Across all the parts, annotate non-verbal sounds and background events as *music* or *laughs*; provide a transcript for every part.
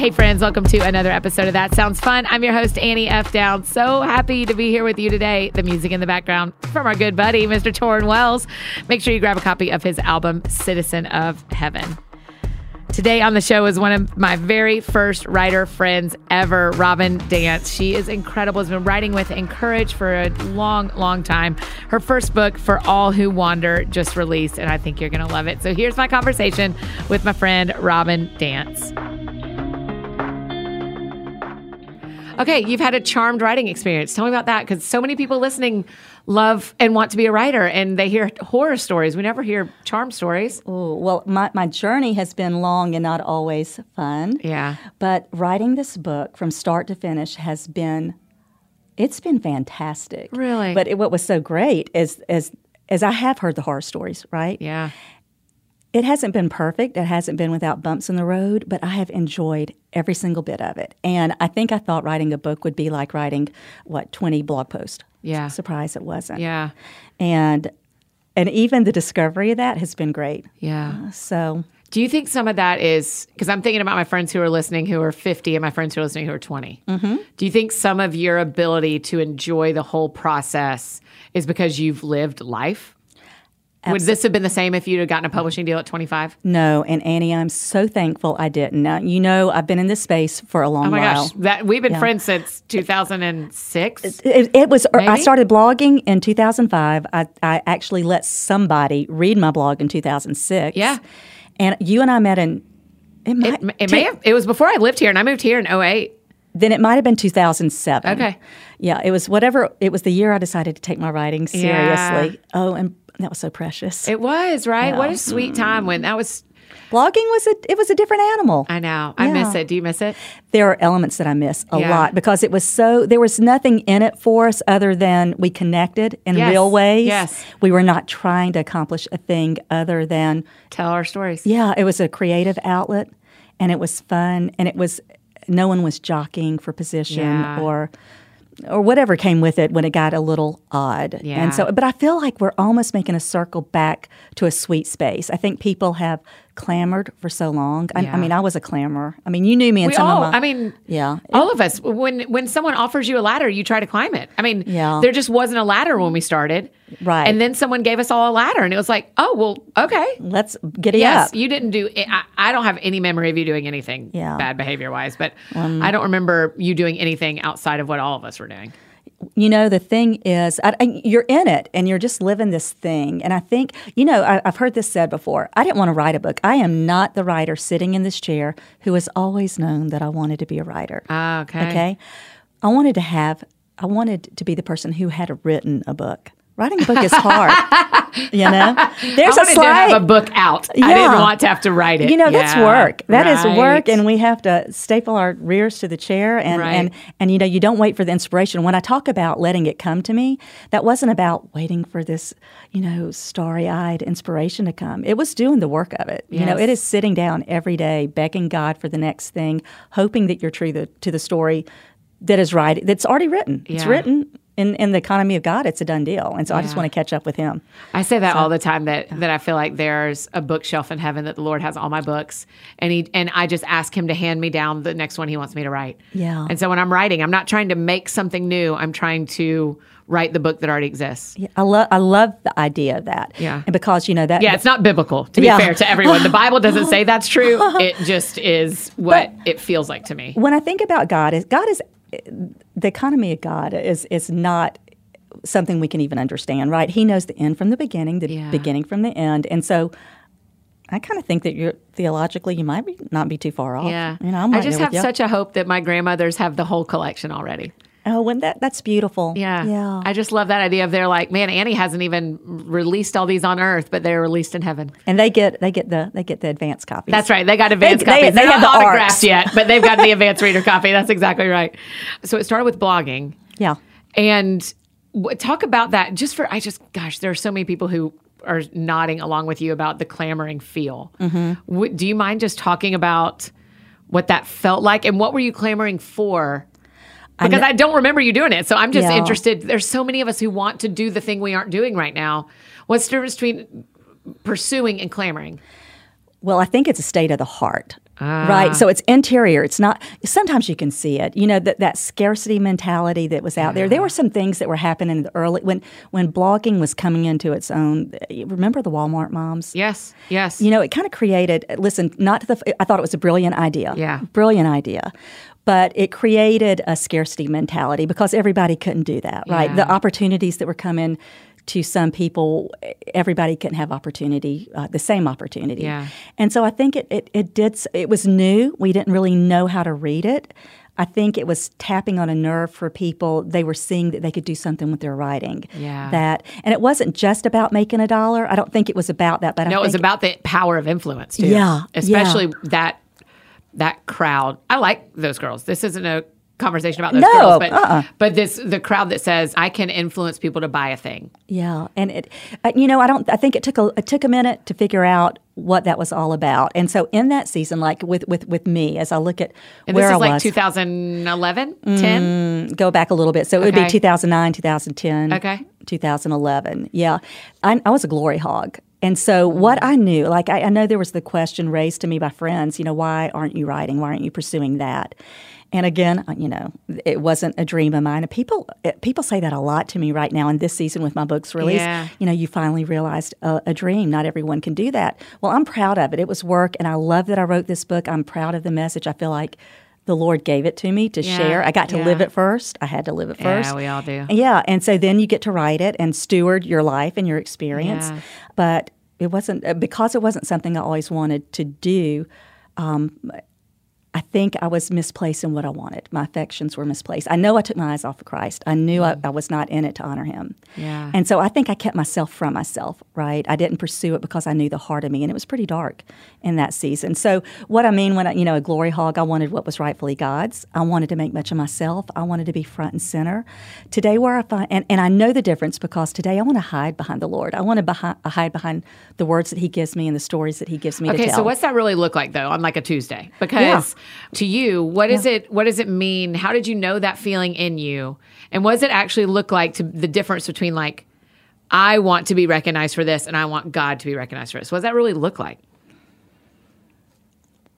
Hey, friends, welcome to another episode of That Sounds Fun. I'm your host, Annie F. Downs. So happy to be here with you today. The music in the background from our good buddy, Mr. Tauren Wells. Make sure you grab a copy of his album, Citizen of Heaven. Today on the show is one of my very first writer friends ever, Robin Dance. She is incredible, has been writing with Encourage for a long, long time. Her first book, For All Who Wander, just released, and I think you're going to love it. So here's my conversation with my friend, Robin Dance. Okay, you've had a charmed writing experience. Tell me about that because so many people listening love and want to be a writer and they hear horror stories. We never hear charm stories. Oh, well, my, my journey has been long and not always fun. Yeah. But writing this book from start to finish has been, it's been fantastic. Really? But it, what was so great is, is, is I have heard the horror stories, right? Yeah. It hasn't been perfect. It hasn't been without bumps in the road, but I have enjoyed every single bit of it. And I think I thought writing a book would be like writing, what, 20 blog posts. Yeah. Surprise it wasn't. Yeah. And and even the discovery of that has been great. Yeah. So Do you think some of that is because I'm thinking about my friends who are listening who are 50 and my friends who are listening who are 20? Mm-hmm. Do you think some of your ability to enjoy the whole process is because you've lived life? Would this have been the same if you'd have gotten a publishing deal at 25? No, and Annie, I'm so thankful I didn't. Now, you know, I've been in this space for a long Oh my while. gosh, that we've been friends since 2006. It, it was. Er, I started blogging in 2005. I, I actually let somebody read my blog in 2006. Yeah. and you and I met in. It might. It, it may have, it was before I lived here and I moved here in 08. then it might have been 2007. Okay. Yeah, it was whatever. It was the year I decided to take my writing Yeah. seriously. Oh, and that was so precious. It was, right? What a sweet mm-hmm. time when that was. Blogging was a. It was a different animal. I know. I miss it. Do you miss it? there are elements that I miss a Yeah. lot because it was so there was nothing in it for us other than we connected in Yes. real ways. Yes. We were not trying to accomplish a thing other than Tell our stories. yeah, it was a creative outlet and it was fun and it was no one was jockeying for position Yeah. or or whatever came with it when it got a little odd. Yeah. And so but I feel like we're almost making a circle back to a sweet space. I think people have clamored for so long. I, Yeah. I mean, I was a clamorer. I mean, you knew me in We some all, of my I mean, yeah. all of us. When when someone offers you a ladder, you try to climb it. I mean, Yeah. there just wasn't a ladder when we started, Right. And then someone gave us all a ladder, and it was like, oh well, okay. let's get it Yes, up. you didn't do. I, I don't have any memory of you doing anything Yeah. bad behavior wise, but um, I don't remember you doing anything outside of what all of us were doing. You know, the thing is, I, I- you're in it and you're just living this thing. And I think, you know, I, I've heard this said before. I didn't want to write a book. I am not the writer sitting in this chair who has always known that I wanted to be a writer. Ah, okay. Okay. I wanted to have, I wanted to be the person who had written a book. Writing a book is hard. *laughs* you know, there's I a to have a book out. Yeah. I Yeah. didn't want to have to write it. You know, that's work. That is right. work, and we have to staple our rears to the chair, and Right. and and you know, you don't wait for the inspiration. When I talk about letting it come to me, that wasn't about waiting for this, you know, starry-eyed inspiration to come. It was doing the work of it. You know, it is sitting down every day, begging God for the next thing, hoping that you're true to, to the story that is right. That's already written. It's written. In, in the economy of God, it's a done deal, and so I just want to catch up with Him. I say that all the time that that I feel like there's a bookshelf in heaven that the Lord has all my books and he and I just ask him to hand me down the next one he wants me to write. Yeah. And so when I'm writing, I'm not trying to make something new. I'm trying to write the book that already exists. Yeah, I love I love the idea of that. Yeah. and because you know that Yeah, it's not biblical to be Yeah. fair to everyone. The Bible doesn't say that's true. *laughs* It just is what it feels like to me. when I think about God, is God is the economy of God is is not something we can even understand, right? He knows the end from the beginning, the Yeah. beginning from the end, and so I kind of think that you're theologically you might be not be too far off. Yeah. you know, I just have you. such a hope that my grandmothers have the whole collection already. Oh, when that that's beautiful. Yeah. yeah. I just love that idea of they're like, man, Annie hasn't even released all these on earth, but they're released in heaven. and they get they get the they get the advanced copies. That's right. They got advanced They- they- copies. they They're have not the autographed arcs. yet, but they've got the *laughs* advanced reader copy. That's exactly right. So it started with blogging. Yeah. And w- talk about that just for, I just, gosh, there are so many people who are nodding along with you about the clamoring feel. Mm-hmm. W- do you mind just talking about what that felt like and what were you clamoring for? Because I, don't remember you doing it. So I'm just Yeah. interested. There's so many of us who want to do the thing we aren't doing right now. What's the difference between pursuing and clamoring? Well, I think it's a state of the heart. Ah. Right. So it's interior. It's not, sometimes you can see it. You know, that, that scarcity mentality that was out there. There were some things that were happening in the early, when, when blogging was coming into its own. Remember the Walmart moms? Yes. Yes. You know, it kind of created, listen, not to the, I thought it was a brilliant idea. Yeah. Brilliant idea. But it created a scarcity mentality because everybody couldn't do that, right? Yeah. The opportunities that were coming to some people, everybody couldn't have opportunity, uh, the same opportunity. Yeah. And so I think it, it, it did, it was new. We didn't really know how to read it. I think it was tapping on a nerve for people. They were seeing that they could do something with their writing. Yeah. That, and it wasn't just about making a dollar. I don't think it was about that, but I No, it was about the power of influence too. Yeah, especially that that crowd. I like those girls. This isn't a conversation about those No, girls, but uh-uh. but this the crowd that says I can influence people to buy a thing. Yeah, and it, uh, you know, I don't. I think it took a it took a minute to figure out what that was all about. And so in that season, like with with with me, as I look at And where this I is like was, 2011, 10. go back a little bit. So it would be 2009, 2010, Okay. 2011. Yeah, I, I was a glory hog. And so what I knew, like I, I know there was the question raised to me by friends, you know, why aren't you writing? Why aren't you pursuing that? And again, uh, you know, it wasn't a dream of mine. And people people say that a lot to me right now in this season with my books release, Yeah. You know, you finally realized a, a dream. Not everyone can do that. Well, I'm proud of it. It was work, and I love that I wrote this book. I'm proud of the message. I feel like the Lord gave it to me to Yeah, share. I got to live it first. I had to live it first. Yeah, we all do. Yeah, and so then you get to write it and steward your life and your experience. Yeah. But it wasn't uh, because it wasn't something I always wanted to do. Um, I think I was misplaced in what I wanted. My affections were misplaced. I know I took my eyes off of Christ. I knew I, I was not in it to honor Him. Yeah. And so I think I kept myself from myself, right? I didn't pursue it because I knew the heart of me, and it was pretty dark in that season. So what I mean when I, you know, a glory hog, I wanted what was rightfully God's. I wanted to make much of myself. I wanted to be front and center. Today, where I find, and, and I know the difference because today I want to hide behind the Lord. I want to hide behind the words that He gives me and the stories that He gives me to Okay, tell. so what's that really look like though on like a Tuesday? Because to you, what is it what does it mean? How did you know that feeling in you? And what does it actually look like to the difference between like I want to be recognized for this and I want God to be recognized for this? What does that really look like?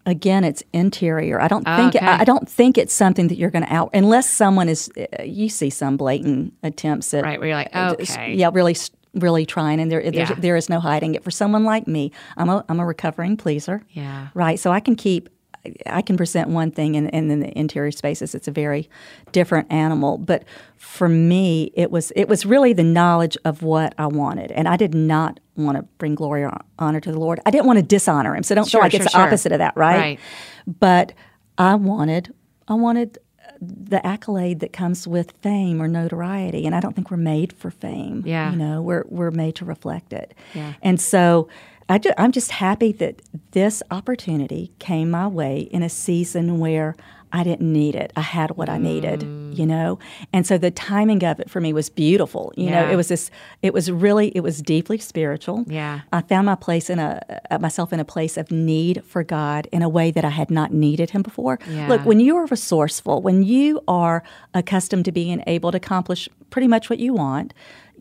again it's interior i don't think Okay. I, don't think it's something that you're going to out unless someone is uh, you see some blatant attempts at Right, where you're like, uh, okay. yeah really really trying and there there's, Yeah. there is no hiding it for someone like me i'm a i'm a recovering pleaser Yeah. right so i can keep I can present one thing, and, and in the interior spaces, it's a very different animal. But for me, it was it was really the knowledge of what I wanted, and I did not want to bring glory or honor to the Lord. I didn't want to dishonor Him, so don't Sure, feel like sure, it's sure. the opposite of that, right? Right. But I wanted I wanted the accolade that comes with fame or notoriety, and I don't think we're made for fame. Yeah. you know, we're we're made to reflect it. Yeah. And so I ju- I'm just happy that this opportunity came my way in a season where I didn't need it. I had what I needed, Mm. you know? And so the timing of it for me was beautiful. You know, it was this it was really it was deeply spiritual. Yeah. I found my place in a uh, myself in a place of need for God in a way that I had not needed him before. Yeah. Look, when you are resourceful, when you are accustomed to being able to accomplish pretty much what you want,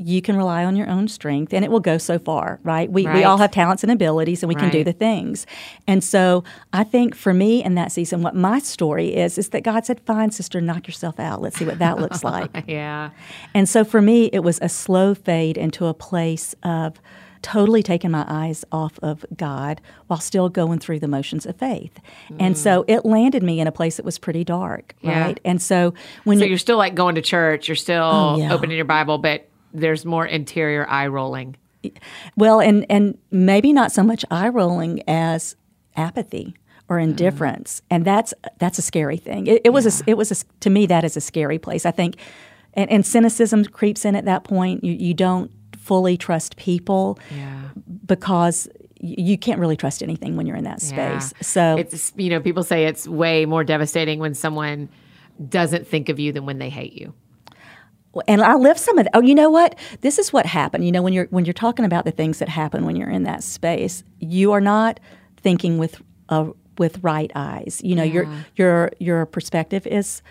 you can rely on your own strength and it will go so far, right? We, we all have talents and abilities and we can do the things. And so I think for me in that season, what my story is, is that God said, fine, sister, knock yourself out. Let's see what that looks *laughs* like. Yeah. And so for me, it was a slow fade into a place of totally taking my eyes off of God while still going through the motions of faith. And so it landed me in a place that was pretty dark, Mm. Yeah. right? And so when So you you're still like going to church, you're still Oh, yeah. opening your Bible, but there's more interior eye rolling. well, and and maybe not so much eye rolling as apathy or Mm. indifference, and that's that's a scary thing. It, it was a, it was a, to me that is a scary place. I think, and, and cynicism creeps in at that point. You you don't fully trust people. Yeah. because you can't really trust anything when you're in that Yeah. space. So it's you know people say it's way more devastating when someone doesn't think of you than when they hate you. And I live some of that. Oh, you know what? This is what happened. You know, when you're when you're talking about the things that happen when you're in that space, you are not thinking with uh, with right eyes. You know, your your your perspective is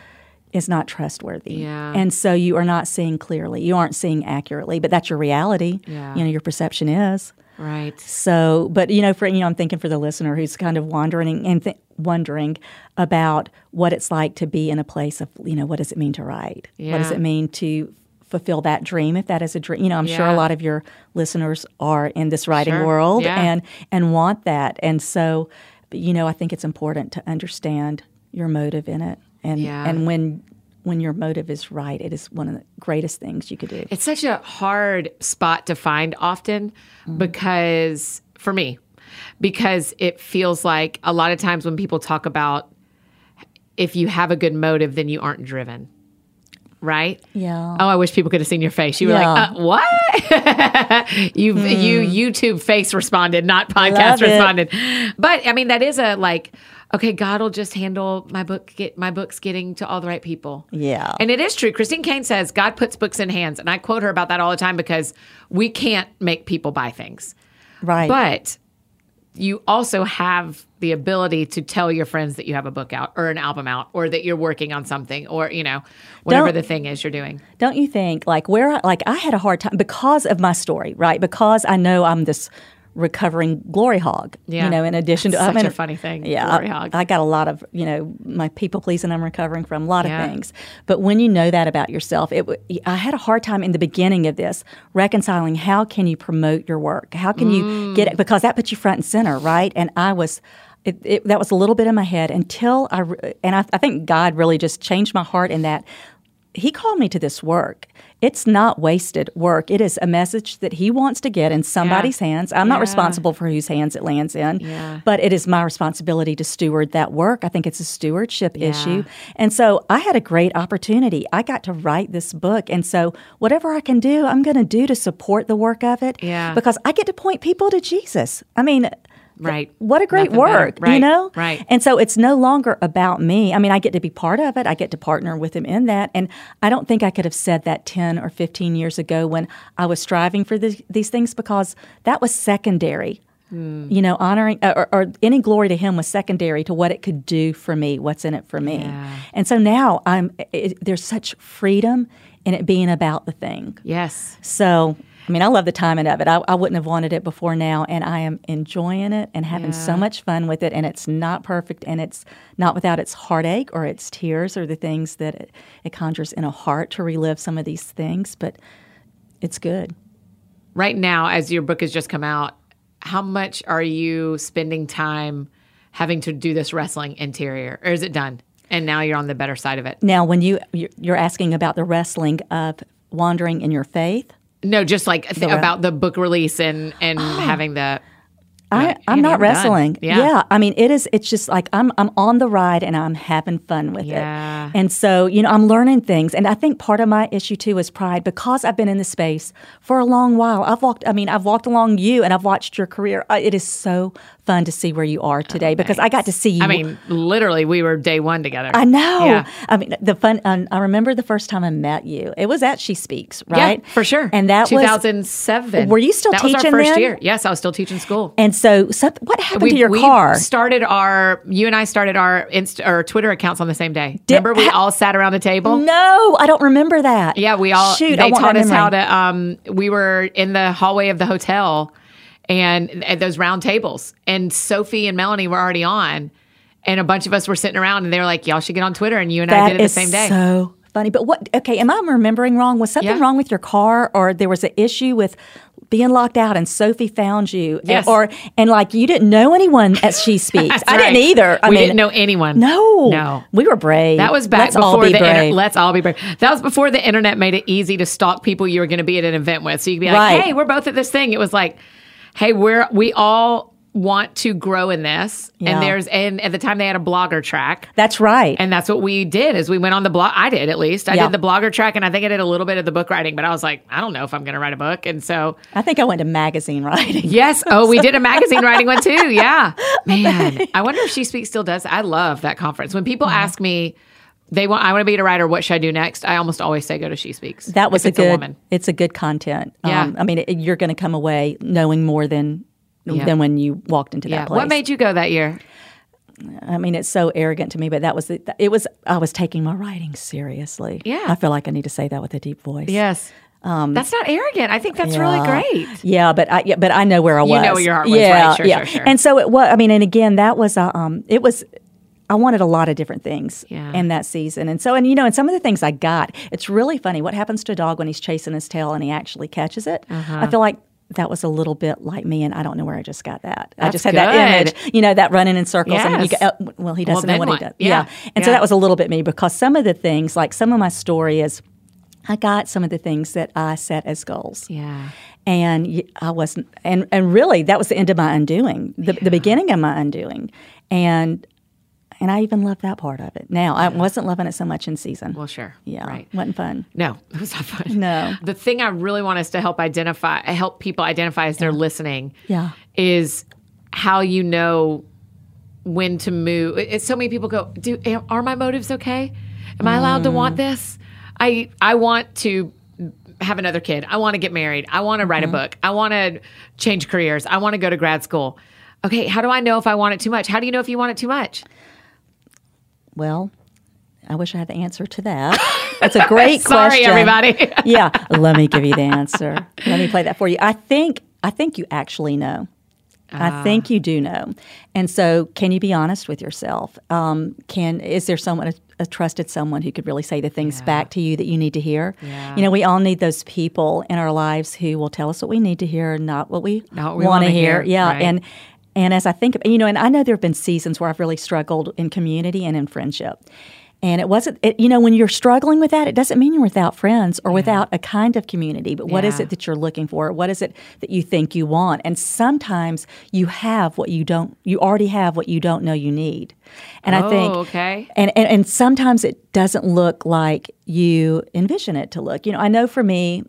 is not trustworthy. Yeah. And so you are not seeing clearly. You aren't seeing accurately, but that's your reality. Yeah. You know, your perception is. Right. So, but you know, for you know, I'm thinking for the listener who's kind of wandering and th- wondering about what it's like to be in a place of, you know, what does it mean to write? What does it mean to fulfill that dream if that is a dream? You know, I'm sure a lot of your listeners are in this writing Sure. world Yeah. and and want that. And so, you know, I think it's important to understand your motive in it. And Yeah. and when when your motive is right, it is one of the greatest things you could do. It's such a hard spot to find often because for me, because it feels like a lot of times when people talk about if you have a good motive, then you aren't driven. Right? Yeah. Oh, I wish people could have seen your face. You were Yeah. like, uh, "What?" *laughs* you you YouTube face responded, not podcast responded. But I mean, that is a like, okay, God will just handle my book. Get my books getting to all the right people. Yeah. And it is true. Christine Caine says God puts books in hands. And I quote her about that all the time because we can't make people buy things. right. But you also have the ability to tell your friends that you have a book out or an album out or that you're working on something or, you know, whatever Don't- the thing is you're doing. Don't you think like where I, like I had a hard time because of my story, right? Because I know I'm this recovering glory hog. Yeah. You know, in addition to Such I mean, a funny thing, Yeah. glory I, hog. I got a lot of, you know, my people pleasing I'm recovering from a lot Yeah. of things. But when you know that about yourself, it I had a hard time in the beginning of this reconciling how can you promote your work? How can Mm. you get it because that puts you front and center, right? And I was it, it, that was a little bit in my head until I, and I, I think God really just changed my heart in that he called me to this work. It's not wasted work. It is a message that he wants to get in somebody's hands. I'm not responsible for whose hands it lands in, Yeah. but it is my responsibility to steward that work. I think it's a stewardship issue. And so I had a great opportunity. I got to write this book. And so whatever I can do, I'm going to do to support the work of it Yeah. because I get to point people to Jesus. I mean, Right. what a great Nothing work, you know? right. And so it's no longer about me. I mean, I get to be part of it. I get to partner with him in that. And I don't think I could have said that 10 or 15 years ago when I was striving for this, these things because that was secondary. Hmm. You know, honoring uh, or, or any glory to him was secondary to what it could do for me, what's in it for me. Yeah. And so now I'm it, there's such freedom in it being about the thing. Yes. So, I mean, I love the timing of it. I, I wouldn't have wanted it before now, and I am enjoying it and having so much fun with it. And it's not perfect, and it's not without its heartache or its tears or the things that it, it conjures in a heart to relive some of these things, but it's good. Right now, as your book has just come out, how much are you spending time having to do this wrestling interior? Or is it done? And now you're on the better side of it. Now, when you you're you're asking about the wrestling of wandering in your faith, No, just like th- re- about the book release and and *gasps* having the. I, Yeah, I'm not wrestling. Yeah. I mean, it is. It's just like I'm. I'm on the ride and I'm having fun with Yeah. it. And so, you know, I'm learning things. And I think part of my issue too is pride because I've been in the space for a long while. I've walked. I mean, I've walked along you and I've watched your career. It is so fun to see where you are today because I got to see you. I mean, literally, we were day one together. I know. Yeah. I mean, the fun. Um, I remember the first time I met you. It was at She Speaks, right? Yeah, for sure. And that was 2007. Were you still that was teaching our first then? year. Yes, I was still teaching school. And so, some, what happened to your we car? started our you and I started our Insta or Twitter accounts on the same day. Did- Remember we ha- all sat around a table? No, I don't remember that. Yeah, we all shoot. they I want taught that us how to um we were in the hallway of the hotel and at those round tables and Sophie and Melanie were already on and a bunch of us were sitting around and they were like y'all should get on Twitter and you and I did it the same day. So funny. But what? Okay, am I remembering wrong? Was something Yeah. wrong with your car, or there was an issue with? Being locked out, and Sophie found you, Yes. or and like you didn't know anyone as she *laughs* speaks. I didn't either. I we mean, didn't know anyone. No, No. we were brave. That was back Let's all before be the internet. Let's all be brave. That was before the internet made it easy to stalk people you were going to be at an event with. So you could be like, Right. "Hey, we're both at this thing." It was like, "Hey, we're we all want to grow in this." Yeah. And there's and at the time they had a blogger track. That's right. And that's what we did is we went on the blog. I did at least. I Yeah. did the blogger track, and I think I did a little bit of the book writing. But I was like, I don't know if I'm going to write a book. And so, I think I went to magazine writing. yes, *laughs* oh, we did a magazine writing one too. Yeah, *laughs* man. I wonder if She Speaks still does. I love that conference. When people ask me, they want I want to be a writer. What should I do next? I almost always say go to She Speaks. That was a good. woman. it's a good content. Yeah. Um, I mean, it, you're going to come away knowing more than Yeah. than when you walked into Yeah. that place. What made you go that year? I mean, it's so arrogant to me, but that was the, it. Was I was taking my writing seriously? Yeah. I feel like I need to say that with a deep voice. Yes. that's not arrogant. I think that's really Um, great. Yeah, but I yeah, but I know where I was. know where your heart was. Yeah, Right, sure, yeah. sure, sure. And so it was. I mean, and again, that was uh, um, it was I wanted a lot of different things Yeah. in that season. And so, and you know, and some of the things I got, it's really funny. What happens to a dog when he's chasing his tail and he actually catches it? Uh-huh. I feel like that was a little bit like me, and I don't know where I just got that. I just had that image, you know, that running in circles. And you go, uh, well, he doesn't then know what what? he does. Yeah. And so that was a little bit me because some of the things, like some of my story is, I got some of the things that I set as goals Yeah. and I wasn't, and and really that was the end of my undoing, the, the beginning of my undoing, and and I even loved that part of it. Now I wasn't loving it so much in season. Well, sure. yeah, Right. wasn't fun. No, *laughs* it was not fun. No. The thing I really want us to help identify, help people identify as they're listening, Yeah. is how you know when to move. It's so many people go, "Do are my motives okay? Am I allowed to Mm. want this? I I want to have another kid. I want to get married. I want to write Mm-hmm. a book. I want to change careers. I want to go to grad school." Okay, how do I know if I want it too much? How do you know if you want it too much? Well, I wish I had the answer to that. That's a great *laughs* Sorry, question. everybody. *laughs* yeah, let me give you the answer. Let me play that for you. I think I think you actually know. I think you do know. And so, can you be honest with yourself? Um, can is there someone a, a trusted someone who could really say the things back to you that you need to hear? Yeah. You know, we all need those people in our lives who will tell us what we need to hear, not what we Not what we want to hear. hear, Yeah, right. and and as I think, you know, and I know there have been seasons where I've really struggled in community and in friendship. And it wasn't, it, you know, when you're struggling with that, it doesn't mean you're without friends or without a kind of community. But what is Yeah. it that you're looking for? What is it that you think you want? And sometimes you have what you don't, you already have what you don't know you need. And I think, Oh, okay. and, and and sometimes it doesn't look like you envision it to look. You know, I know for me,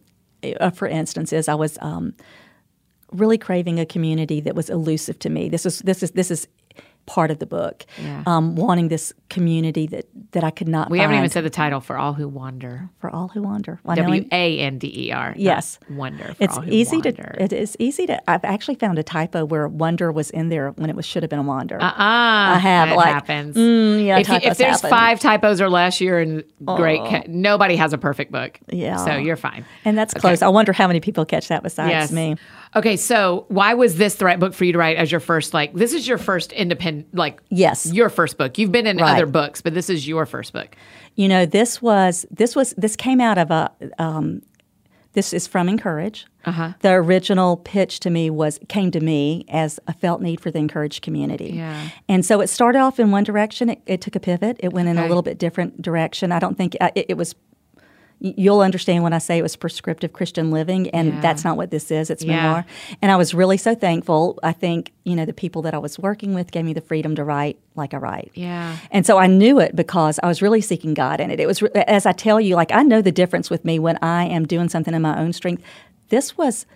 uh, for instance, is I was um, really craving a community that was elusive to me. This is this is this is part of the book. Yeah. Um, wanting this community that that I could not. We find haven't even said the title for all who wander. for all who wander. W A N D E R. Yes. Wonder. For It's all who easy wander. to. It is easy to. I've actually found a typo where wonder was in there when it was should have been a wander. Uh-uh. I have, That like, happens. mm, yeah, if, you- if there's happen. five typos or less, you're in great. Ca- nobody has a perfect book. Yeah. So you're fine. and that's close. I wonder how many people catch that besides Yes. me. Okay. So why was this the right book for you to write as your first? Like, this is your first independent. Like, Yes. your first book. You've been in Right. other books, but this is your first book. You know, this was this was this came out of a. Um, this is from Encourage. Uh-huh. The original pitch to me was came to me as a felt need for the Encourage community. Yeah. And so it started off in one direction. It, it took a pivot. It went in a little bit different direction. I don't think uh, it, it was. You'll understand when I say it was prescriptive Christian living, and Yeah. that's not what this is. It's Yeah. memoir. And I was really so thankful. I think you know the people that I was working with gave me the freedom to write like I write. Yeah. And so I knew it because I was really seeking God in it. It was, as I tell you, like I know the difference with me when I am doing something in my own strength. This was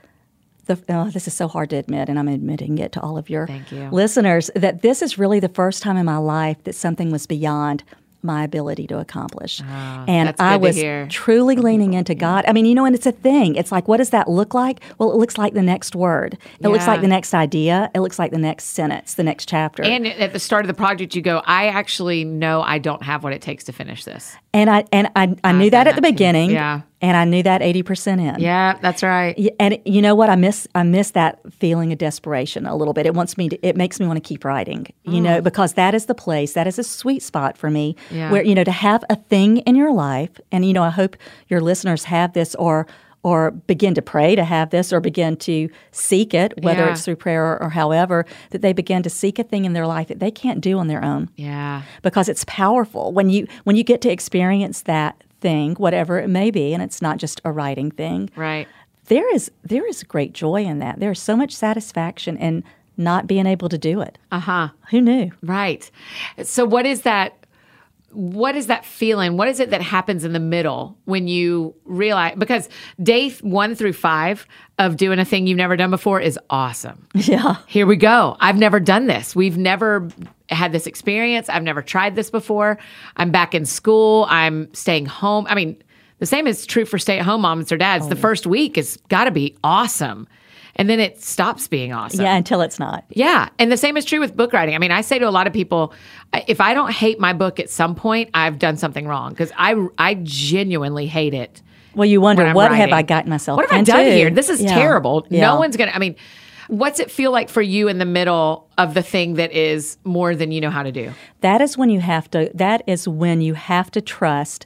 the, oh, this is so hard to admit, and I'm admitting it to all of your Thank you. listeners, that this is really the first time in my life that something was beyond my ability to accomplish. and Ah, I was truly leaning into God. I mean, you know, and it's a thing. It's like, what does that look like? Well, it looks like the next word. It looks like the next idea. It looks like the next sentence, the next chapter. And at the start of the project, you go, I actually know I don't have what it takes to finish this. And I and I, I knew that at the too. beginning. Yeah. And I knew that eighty percent in. Yeah, that's right. And you know what? I miss I miss that feeling of desperation a little bit. It wants me to it makes me want to keep writing. You know, mm. because that is the place, that is a sweet spot for me Yeah. where, you know, to have a thing in your life, and you know, I hope your listeners have this or or begin to pray to have this or begin to seek it, whether Yeah. it's through prayer or, or however, that they begin to seek a thing in their life that they can't do on their own Yeah. because it's powerful when you when you get to experience that thing whatever it may be and it's not just a writing thing Right. there is there is great joy in that there's so much satisfaction in not being able to do it Uh huh. who knew Right. So what is that what is that feeling? What is it that happens in the middle when you realize because day 1 through 5 of doing a thing you've never done before is awesome. yeah Here we go. I've never done this. We've never had this experience. I've never tried this before. I'm back in school. I'm staying home. I mean, the same is true for stay at home moms or dads. The oh, first week has got to be awesome. And then it stops being awesome. yeah until it's not Yeah. And the same is true with book writing. I mean, I say to a lot of people, if I don't hate my book at some point, I've done something wrong because I, I genuinely hate it. well you wonder what have i gotten myself What have into I done here? This is Yeah. terrible. Yeah. No one's going to, I mean, What's it feel like for you in the middle of the thing that is more than you know how to do? That is when you have to. That is when you have to trust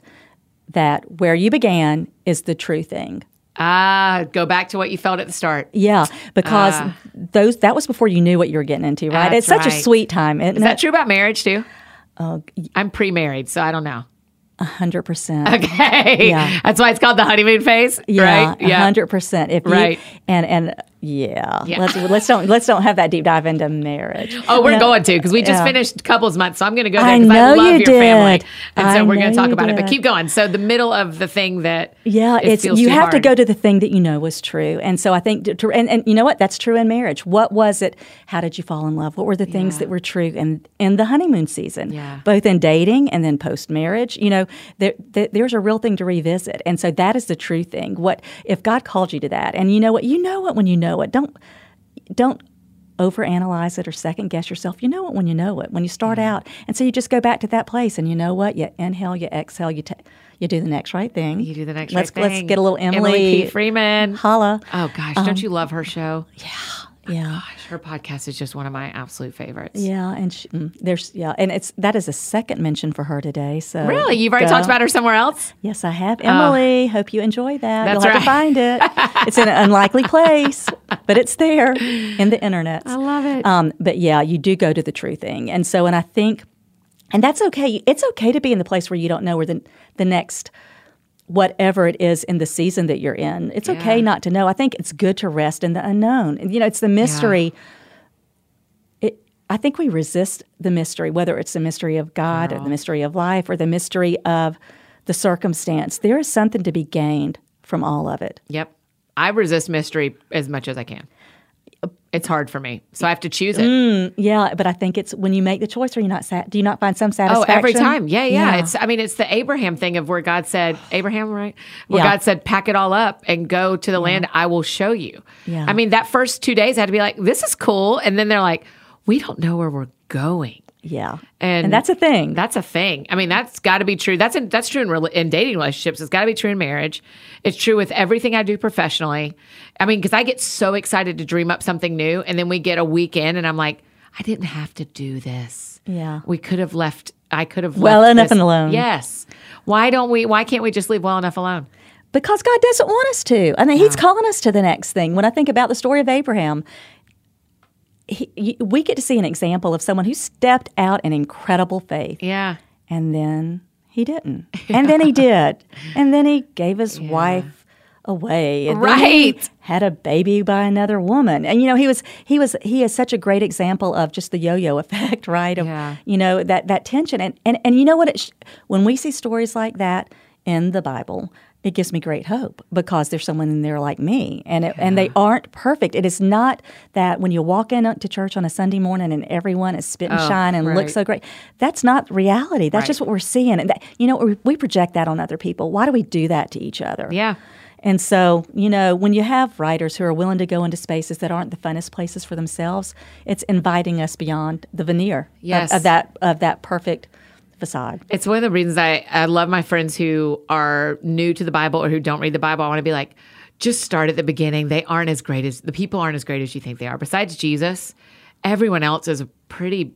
that where you began is the true thing. Ah, go back to what you felt at the start. Yeah, because those that was before you knew what you were getting into, right? It's such a sweet time. Isn't Is that true about marriage too? Oh, I'm pre-married, so I don't know. A hundred percent. Okay, Yeah. that's why it's called the honeymoon phase, Yeah, right? hundred percent. If Right. you and and yeah, Yeah. let's let's don't let's don't have that deep dive into marriage. Oh, we're No. going to because we just Yeah. finished couples month, so I'm going to go there I because I, know love you your family, did. and so we're going to talk about it. But keep going. So the middle of the thing that Yeah, it it's you have to go to the thing that you know was true, and so I think to, and and you know what that's true in marriage. What was it? How did you fall in love? What were the things Yeah. that were true in in the honeymoon season? Yeah. both in dating and then post marriage. You know, there, there there's a real thing to revisit, and so that is the true thing. What if God called you to that? And you know what? You know it when you know it. Don't don't overanalyze it or second guess yourself. You know it when you know it. When you start out, and so you just go back to that place, and you know what? You inhale, you exhale, you take. you do the next right thing. you do the next Let's right let's thing. get a little Emily, P. Freeman. Holla. Oh gosh, Um, don't you love her show? Yeah. Gosh, her podcast is just one of my absolute favorites. Yeah, and she, mm, there's yeah, and it's that is a second mention for her today. So Really, you've already go. talked about her somewhere else. Yes, I have. Emily, hope you enjoy that. That's You'll have to find it. *laughs* it's in an unlikely place, but it's there in the internet. I love it. Um, but yeah, you do go to the true thing, and so and I think, and that's okay. It's okay to be in the place where you don't know where the the next whatever it is in the season that you're in. It's okay not to know. I think it's good to rest in the unknown. And, you know, it's the mystery. It, I think we resist the mystery, whether it's the mystery of God or the mystery of life or the mystery of the circumstance. There is something to be gained from all of it. Yep, I resist mystery as much as I can. It's hard for me, so I have to choose it. Mm, Yeah, but I think it's when you make the choice, are you not sat? Do you not find some satisfaction? Oh, every time. Yeah, yeah, It's I mean, it's the Abraham thing of where God said, Abraham, right? Where Yeah. God said, pack it all up and go to the land I will show you. Yeah. I mean, that first two days I had to be like, this is cool. And then they're like, we don't know where we're going. Yeah, And, that's a thing. That's a thing. I mean, that's got to be true. That's in, that's true in, rela- in dating relationships. It's got to be true in marriage. It's true with everything I do professionally. I mean, because I get so excited to dream up something new, and then we get a weekend, and I'm like, I didn't have to do this. Yeah. we could have left. I could have Well left enough this- and alone. Yes. Why don't we? Why can't we just leave well enough alone? Because God doesn't want us to. I mean, He's calling us to the next thing. When I think about the story of Abraham, he, we get to see an example of someone who stepped out in incredible faith, Yeah. and then he didn't, *laughs* and then he did, and then he gave his wife away, and then he Right. had a baby by another woman, and you know he was he was he is such a great example of just the yo-yo *laughs* effect, right? Of Yeah. you know that that tension, and and and you know what? It sh- when we see stories like that in the Bible. It gives me great hope because there's someone in there like me, and it, and they aren't perfect. It is not that when you walk into church on a Sunday morning and everyone is spit and Oh, shine and right. looks so great. That's not reality. That's Right. just what we're seeing, and that, you know we, project that on other people. Why do we do that to each other? Yeah. And so, you know, when you have writers who are willing to go into spaces that aren't the funnest places for themselves, it's inviting us beyond the veneer of- Yes. of, that of that perfect facade. It's one of the reasons I, I love my friends who are new to the Bible or who don't read the Bible. I want to be like, just start at the beginning. They aren't as great as the people aren't as great as you think they are. Besides Jesus, everyone else is pretty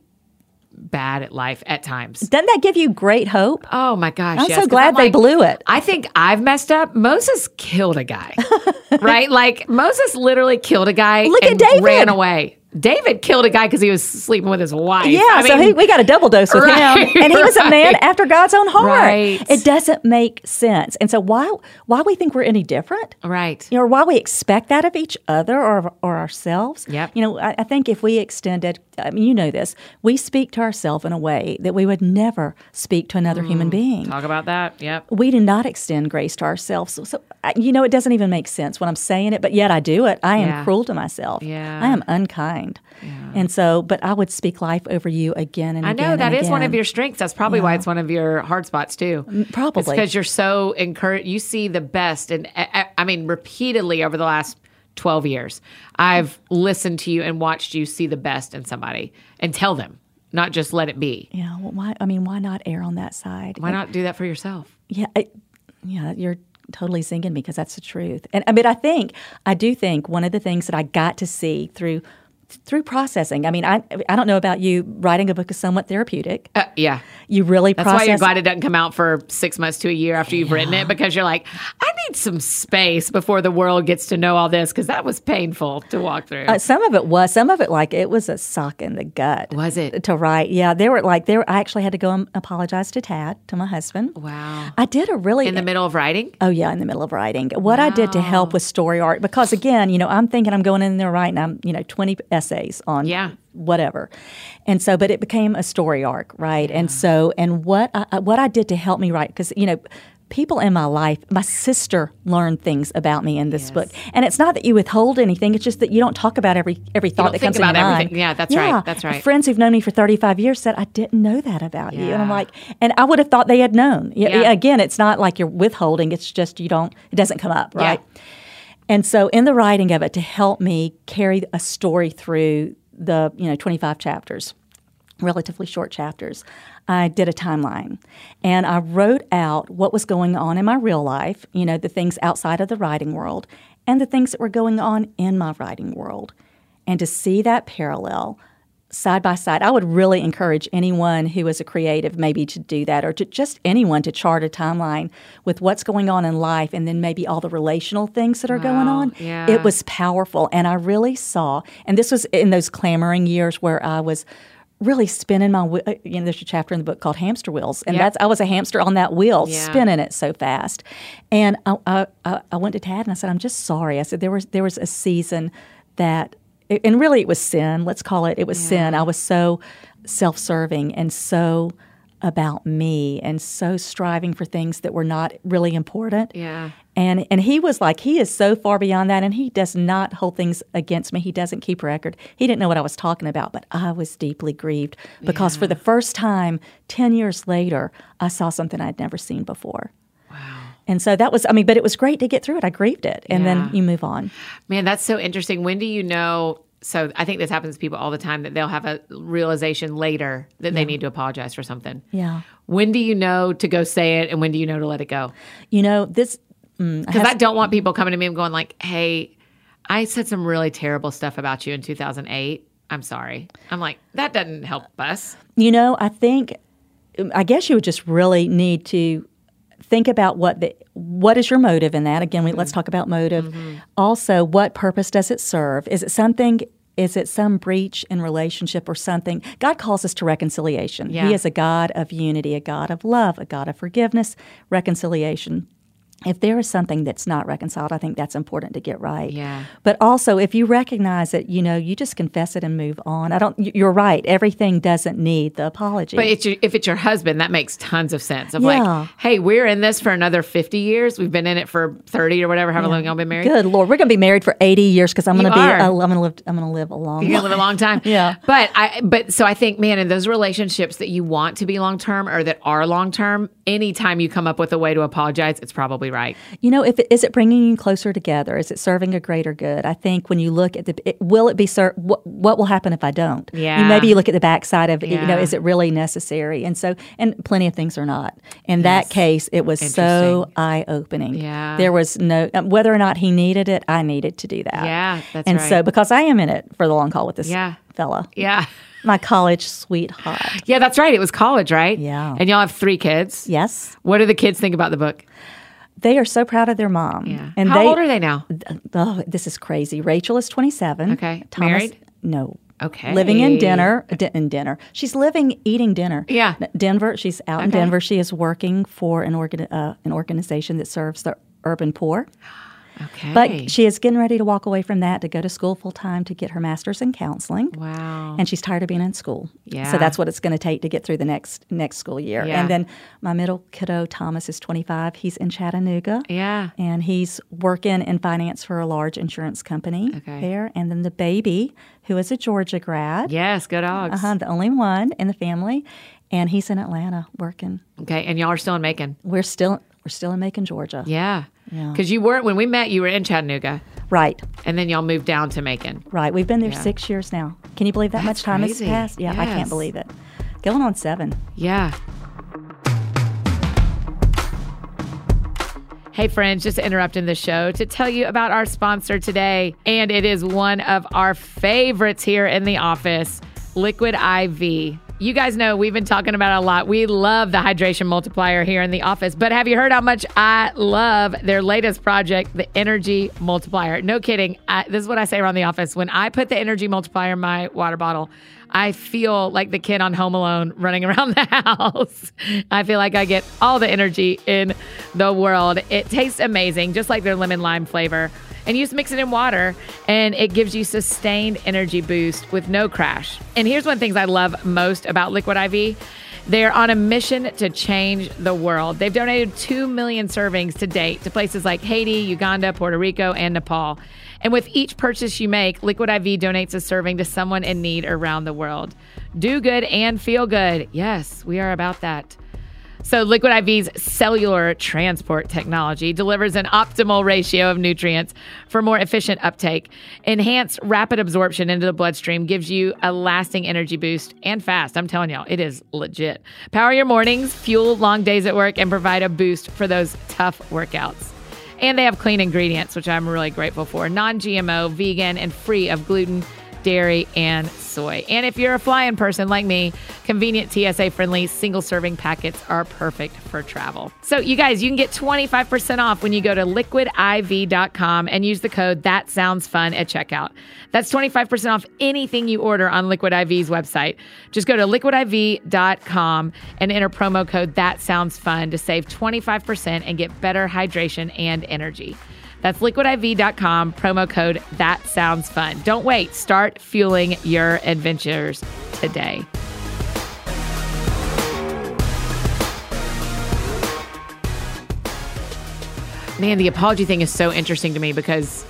bad at life at times. Doesn't that give you great hope? Oh my gosh. I'm yes, so glad they blew it. I think I've messed up. Moses killed a guy, *laughs* right? Like Moses literally killed a guy Look at and David. ran away. David killed a guy because he was sleeping with his wife. Yeah, I so mean, he, we got a double dose with Right, *laughs* him, and he was a man after God's own heart. Right. It doesn't make sense, and so why why we think we're any different? right. you know, or why we expect that of each other or, or ourselves. Yep. You know, I, I think if we extended, I mean, you know this, we speak to ourselves in a way that we would never speak to another Mm. human being. Talk about that. Yep. We do not extend grace to ourselves. So, so you know, it doesn't even make sense when I'm saying it, but yet I do it. I am Yeah. cruel to myself. Yeah. I am unkind. And so, but I would speak life over you again and I again. know that and is one of your strengths. That's probably why it's one of your hard spots too. Mm, probably. because you're so encouraged. You see the best, and I, mean, repeatedly over the last twelve years, I've listened to you and watched you see the best in somebody and tell them, not just let it be. Yeah. Well, why? I mean, why not err on that side? Why not do that for yourself? Yeah, I, yeah, you're totally zinging me because that's the truth. And I mean, I think I do think one of the things that I got to see through through processing. I mean, I I don't know about you. Writing a book is somewhat therapeutic. Uh, yeah. You really That's process. why you're glad it doesn't come out for six months to a year after you've written it because you're like, I need some space before the world gets to know all this because that was painful to walk through. Uh, some of it was. Some of it, like it was a sock in the gut. Was it? to write? Yeah, there were like there. I actually had to go and apologize to Tad, to my husband. wow. I did a really In the middle of writing? Oh yeah, in the middle of writing. What I did to help with story arc, because again, you know, I'm thinking I'm going in there writing, I'm you know, 20 essays on Yeah. whatever, and so, but it became a story arc, right? And so, and what I, what I did to help me write, because you know. People in my life, my sister learned things about me in this book, and it's not that you withhold anything. It's just that you don't talk about every every thought that comes about in your everything. mind. Yeah, that's right. That's right. Friends who've known me for thirty five years said I didn't know that about you, and I'm like, and I would have thought they had known. Yeah. Again, it's not like you're withholding. It's just you don't. It doesn't come up, Yeah. And so, in the writing of it, to help me carry a story through the you know 25 chapters, relatively short chapters, I did a timeline, and I wrote out what was going on in my real life. You know, the things outside of the writing world, and the things that were going on in my writing world, and to see that parallel side by side. I would really encourage anyone who is a creative maybe to do that or to just anyone to chart a timeline with what's going on in life and then maybe all the relational things that are going on. yeah. It was powerful and I really saw and this was in those clamoring years where I was really spinning my wheel. Uh, you know, there's a chapter in the book called Hamster Wheels, and Yep. that's I was a hamster on that wheel, Yeah. spinning it so fast. And I, I, I I went to Tad and I said, "I'm just sorry." I said there was there was a season that, and really it was sin. Let's call it. It was sin. I was so self-serving and so about me and so striving for things that were not really important. Yeah. And and he was like, he is so far beyond that, and he does not hold things against me. He doesn't keep record. He didn't know what I was talking about, but I was deeply grieved because for the first time, ten years later, I saw something I'd never seen before. And so that was, I mean, but it was great to get through it. I grieved it, and Yeah. then you move on. Man, that's so interesting. When do you know? So I think this happens to people all the time that they'll have a realization later that they need to apologize for something. Yeah, When do you know to go say it and when do you know to let it go? you know this. Mm, Because I don't want people coming to me and going like, "Hey, I said some really terrible stuff about you in 2008. I'm sorry." I'm like, that doesn't help us. You know, I think, I guess you would just really need to think about what the what is your motive in that. Again, we, let's talk about motive. Mm-hmm. Also, what purpose does it serve? Is it something? Is it some breach in relationship or something? God calls us to reconciliation. Yeah. He is a God of unity, a God of love, a God of forgiveness, reconciliation. If there is something that's not reconciled, I think that's important to get right. Yeah. But also, if you recognize it, you know, you just confess it and move on. I don't. You're right. Everything doesn't need the apology. But it's your, if it's your husband, that makes tons of sense. Of Yeah. like, hey, we're in this for another 50 years. We've been in it for 30 or whatever, however long y'all been married. Good Lord, we're going to be married for 80 years because I'm going to be. are. I'm going to live. I'm going to live a long. Time. You're gonna live a long time. Yeah. But I but so I think, man, in those relationships that you want to be long term or that are long term, anytime you come up with a way to apologize, it's probably right. You know, if it, is it bringing you closer together? Is it serving a greater good? I think when you look at the, it, will it be ser- what, what will happen if I don't? Yeah. You maybe you look at the backside of it. You know, is it really necessary? And so, and plenty of things are not. In that case, it was so eye opening. Yeah. There was no um, whether or not he needed it. I needed to do that. Yeah, that's and right. so because I am in it for the long haul with this Yeah. fella, Yeah. my college sweetheart. Yeah, that's right. It was college, right? Yeah. And y'all have three kids. Yes, What do the kids think about the book? They are so proud of their mom. Yeah. And How they, old are they now? Oh, this is crazy. Rachel is 27. Okay. Thomas, Married? No. Okay. Living in dinner, d- in dinner. She's living, eating dinner. Yeah. Denver. She's out in Denver. She is working for an organ, uh, an organization that serves the urban poor. Okay. But she is getting ready to walk away from that to go to school full time to get her master's in counseling. wow. And she's tired of being in school. Yeah. So that's what it's going to take to get through the next next school year. Yeah. And then my middle kiddo, Thomas, is 25. He's in Chattanooga yeah. and he's working in finance for a large insurance company Okay. there. And then the baby, who is a Georgia grad, Yes, go dogs. uh-huh, the only one in the family, and he's in Atlanta working. Okay. And y'all are still in Macon. We're still we're still in Macon, Georgia. Yeah. Yeah. Because you weren't, when we met, you were in Chattanooga, Right, and then y'all moved down to Macon. right. We've been there Yeah. six years now. Can you believe that That's much time crazy. has passed? Yeah, I can't believe it. Going on seven. Yeah. Hey, friends, just interrupting the show to tell you about our sponsor today. And it is one of our favorites here in the office Liquid IV. You guys know we've been talking about a lot. We love the hydration multiplier here in the office, but have you heard how much I love their latest project, the energy multiplier? No kidding. I, this is what I say around the office. When I put the energy multiplier in my water bottle, I feel like the kid on Home Alone running *laughs* around the house. I feel like I get all the energy in the world. It tastes amazing, just like their lemon lime flavor. And you just mix it in water, and it gives you sustained energy boost with no crash. And here's one of the things I love most about Liquid IV. They're on a mission to change the world. They've donated 2 million servings to date to places like Haiti, Uganda, Puerto Rico, and Nepal. And with each purchase you make, Liquid IV donates a serving to someone in need around the world. Do good and feel good. Yes, we are about that. So, Liquid IV's cellular transport technology delivers an optimal ratio of nutrients for more efficient uptake. Enhanced rapid absorption into the bloodstream gives you a lasting energy boost and fast. I'm telling y'all, it is legit. Power your mornings, fuel long days at work, and provide a boost for those tough workouts. And they have clean ingredients, which I'm really grateful for non GMO, vegan, and free of gluten dairy, and soy. And if you're a flying person like me, convenient TSA friendly single serving packets are perfect for travel. So, you guys, you can get 25% off when you go to liquidiv.com and use the code That Sounds Fun at checkout. That's 25% off anything you order on Liquid IV's website. Just go to liquidiv.com and enter promo code That Sounds Fun to save 25% and get better hydration and energy. That's liquidiv.com, promo code That Sounds Fun. Don't wait. Start fueling your adventures today. Man, the apology thing is so interesting to me because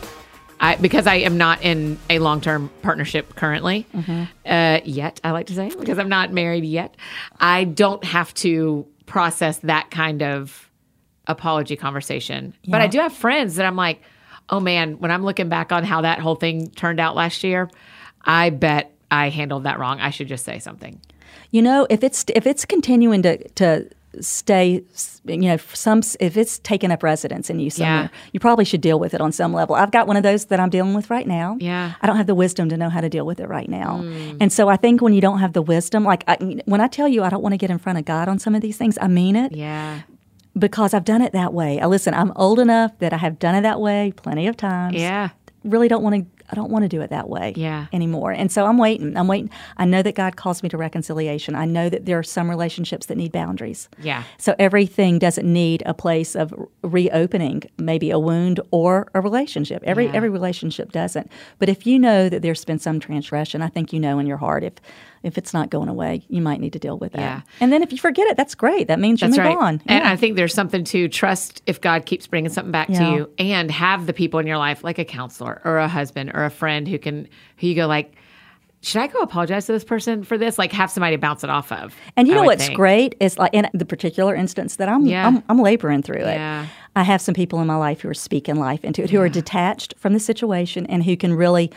I because I am not in a long term partnership currently uh, yet. I like to say because I'm not married yet. I don't have to process that kind of apology conversation. But I do have friends that I'm like, oh man, when I'm looking back on how that whole thing turned out last year, I bet I handled that wrong. I should just say something. You know, if it's if it's continuing to to stay, you know, some if it's taking up residence in you somewhere, Yeah. you probably should deal with it on some level. I've got one of those that I'm dealing with right now. Yeah. I don't have the wisdom to know how to deal with it right now, hmm. and so I think when you don't have the wisdom, like I, when I tell you I don't want to get in front of God on some of these things, I mean it Yeah. Because I've done it that way. I listen. I'm old enough that I have done it that way plenty of times. Yeah. Really don't want to. I don't want to do it that way Yeah. anymore. And so I'm waiting. I'm waiting. I know that God calls me to reconciliation. I know that there are some relationships that need boundaries. Yeah. So everything doesn't need a place of reopening, maybe a wound or a relationship. Every Yeah. every relationship doesn't. But if you know that there's been some transgression, I think you know in your heart if if it's not going away, you might need to deal with that. Yeah. And then if you forget it, that's great. That means That's you move right. on. And Yeah. I think there's something to trust if God keeps bringing something back to you and have the people in your life, like a counselor or a husband or a friend who can, who you go like, should I go apologize to this person for this? Like have somebody bounce it off of. And you know what's think. great is like in the particular instance that I'm Yeah. I'm, I'm laboring through it. Yeah. I have some people in my life who are speaking life into it, who are detached from the situation and who can really,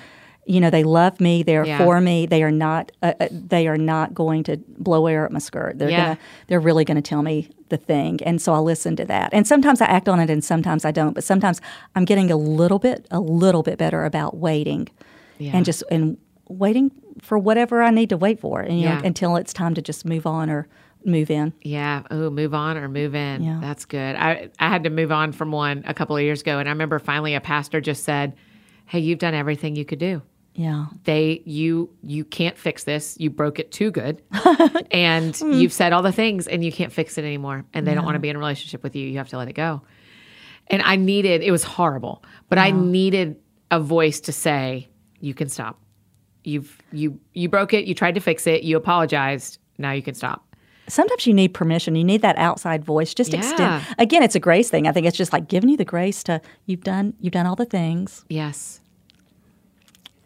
you know, they love me, they're Yeah. for me, they are not uh, uh, they are not going to blow air at my skirt. They're Yeah. gonna they're really going to tell me the thing, and so I listen to that. And sometimes I act on it, and sometimes I don't. But sometimes I'm getting a little bit a little bit better about waiting, Yeah. and just and waiting for whatever I need to wait for, and know, until it's time to just move on or move in. Yeah. Oh, move on or move in. Yeah. That's good. I, I had to move on from one a couple of years ago. And I remember finally a pastor just said, Hey, you've done everything you could do. Yeah. they you you can't fix this. You broke it too good. *laughs* And hmm. you've said all the things and you can't fix it anymore. And they don't want to be in a relationship with you. You have to let it go. And i needed it was horrible but i needed a voice to say you can stop. You've you you broke it. You tried to fix it. You apologized. Now you can stop. Sometimes you need permission. You need that outside voice. Just Yeah. extend. Again, it's a grace thing. I think it's just like giving you the grace to you've done you've done all the things, yes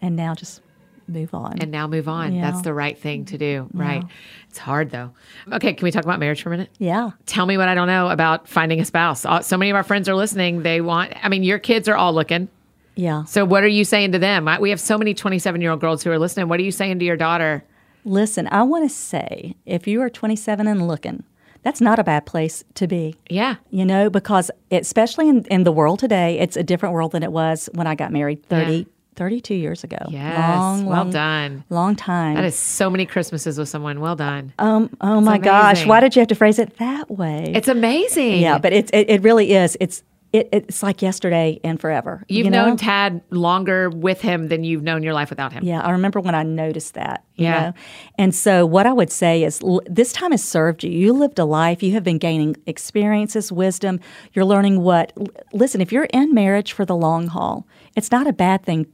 and now just move on. and now move on Yeah. that's the right thing to do right it's hard though okay can we talk about marriage for a minute yeah. tell me what I don't know about finding a spouse. Uh, So many of our friends are listening. They want, I mean, your kids are all looking. Yeah. So what are you saying to them? We have so many 27 year old girls who are listening. What are you saying to your daughter? Listen, I want to say if you are 27 and looking, that's not a bad place to be. Yeah. You know, because especially in, in the world today, it's a different world than it was when I got married 30, Yeah. 32 years ago. Yes. Long, well long, done. long time. That is so many Christmases with someone. Well done. um, oh my gosh, why did you have to phrase it that way? It's amazing. yeah, but it's it, it really is. It's it, it's like yesterday and forever. You've you know? known Tad longer with him than you've known your life without him. Yeah, I remember when I noticed that. You Yeah. Know? And so, what I would say is l- this time has served you. You lived a life, you have been gaining experiences, wisdom. You're learning what. l- Listen, if you're in marriage for the long haul, it's not a bad thing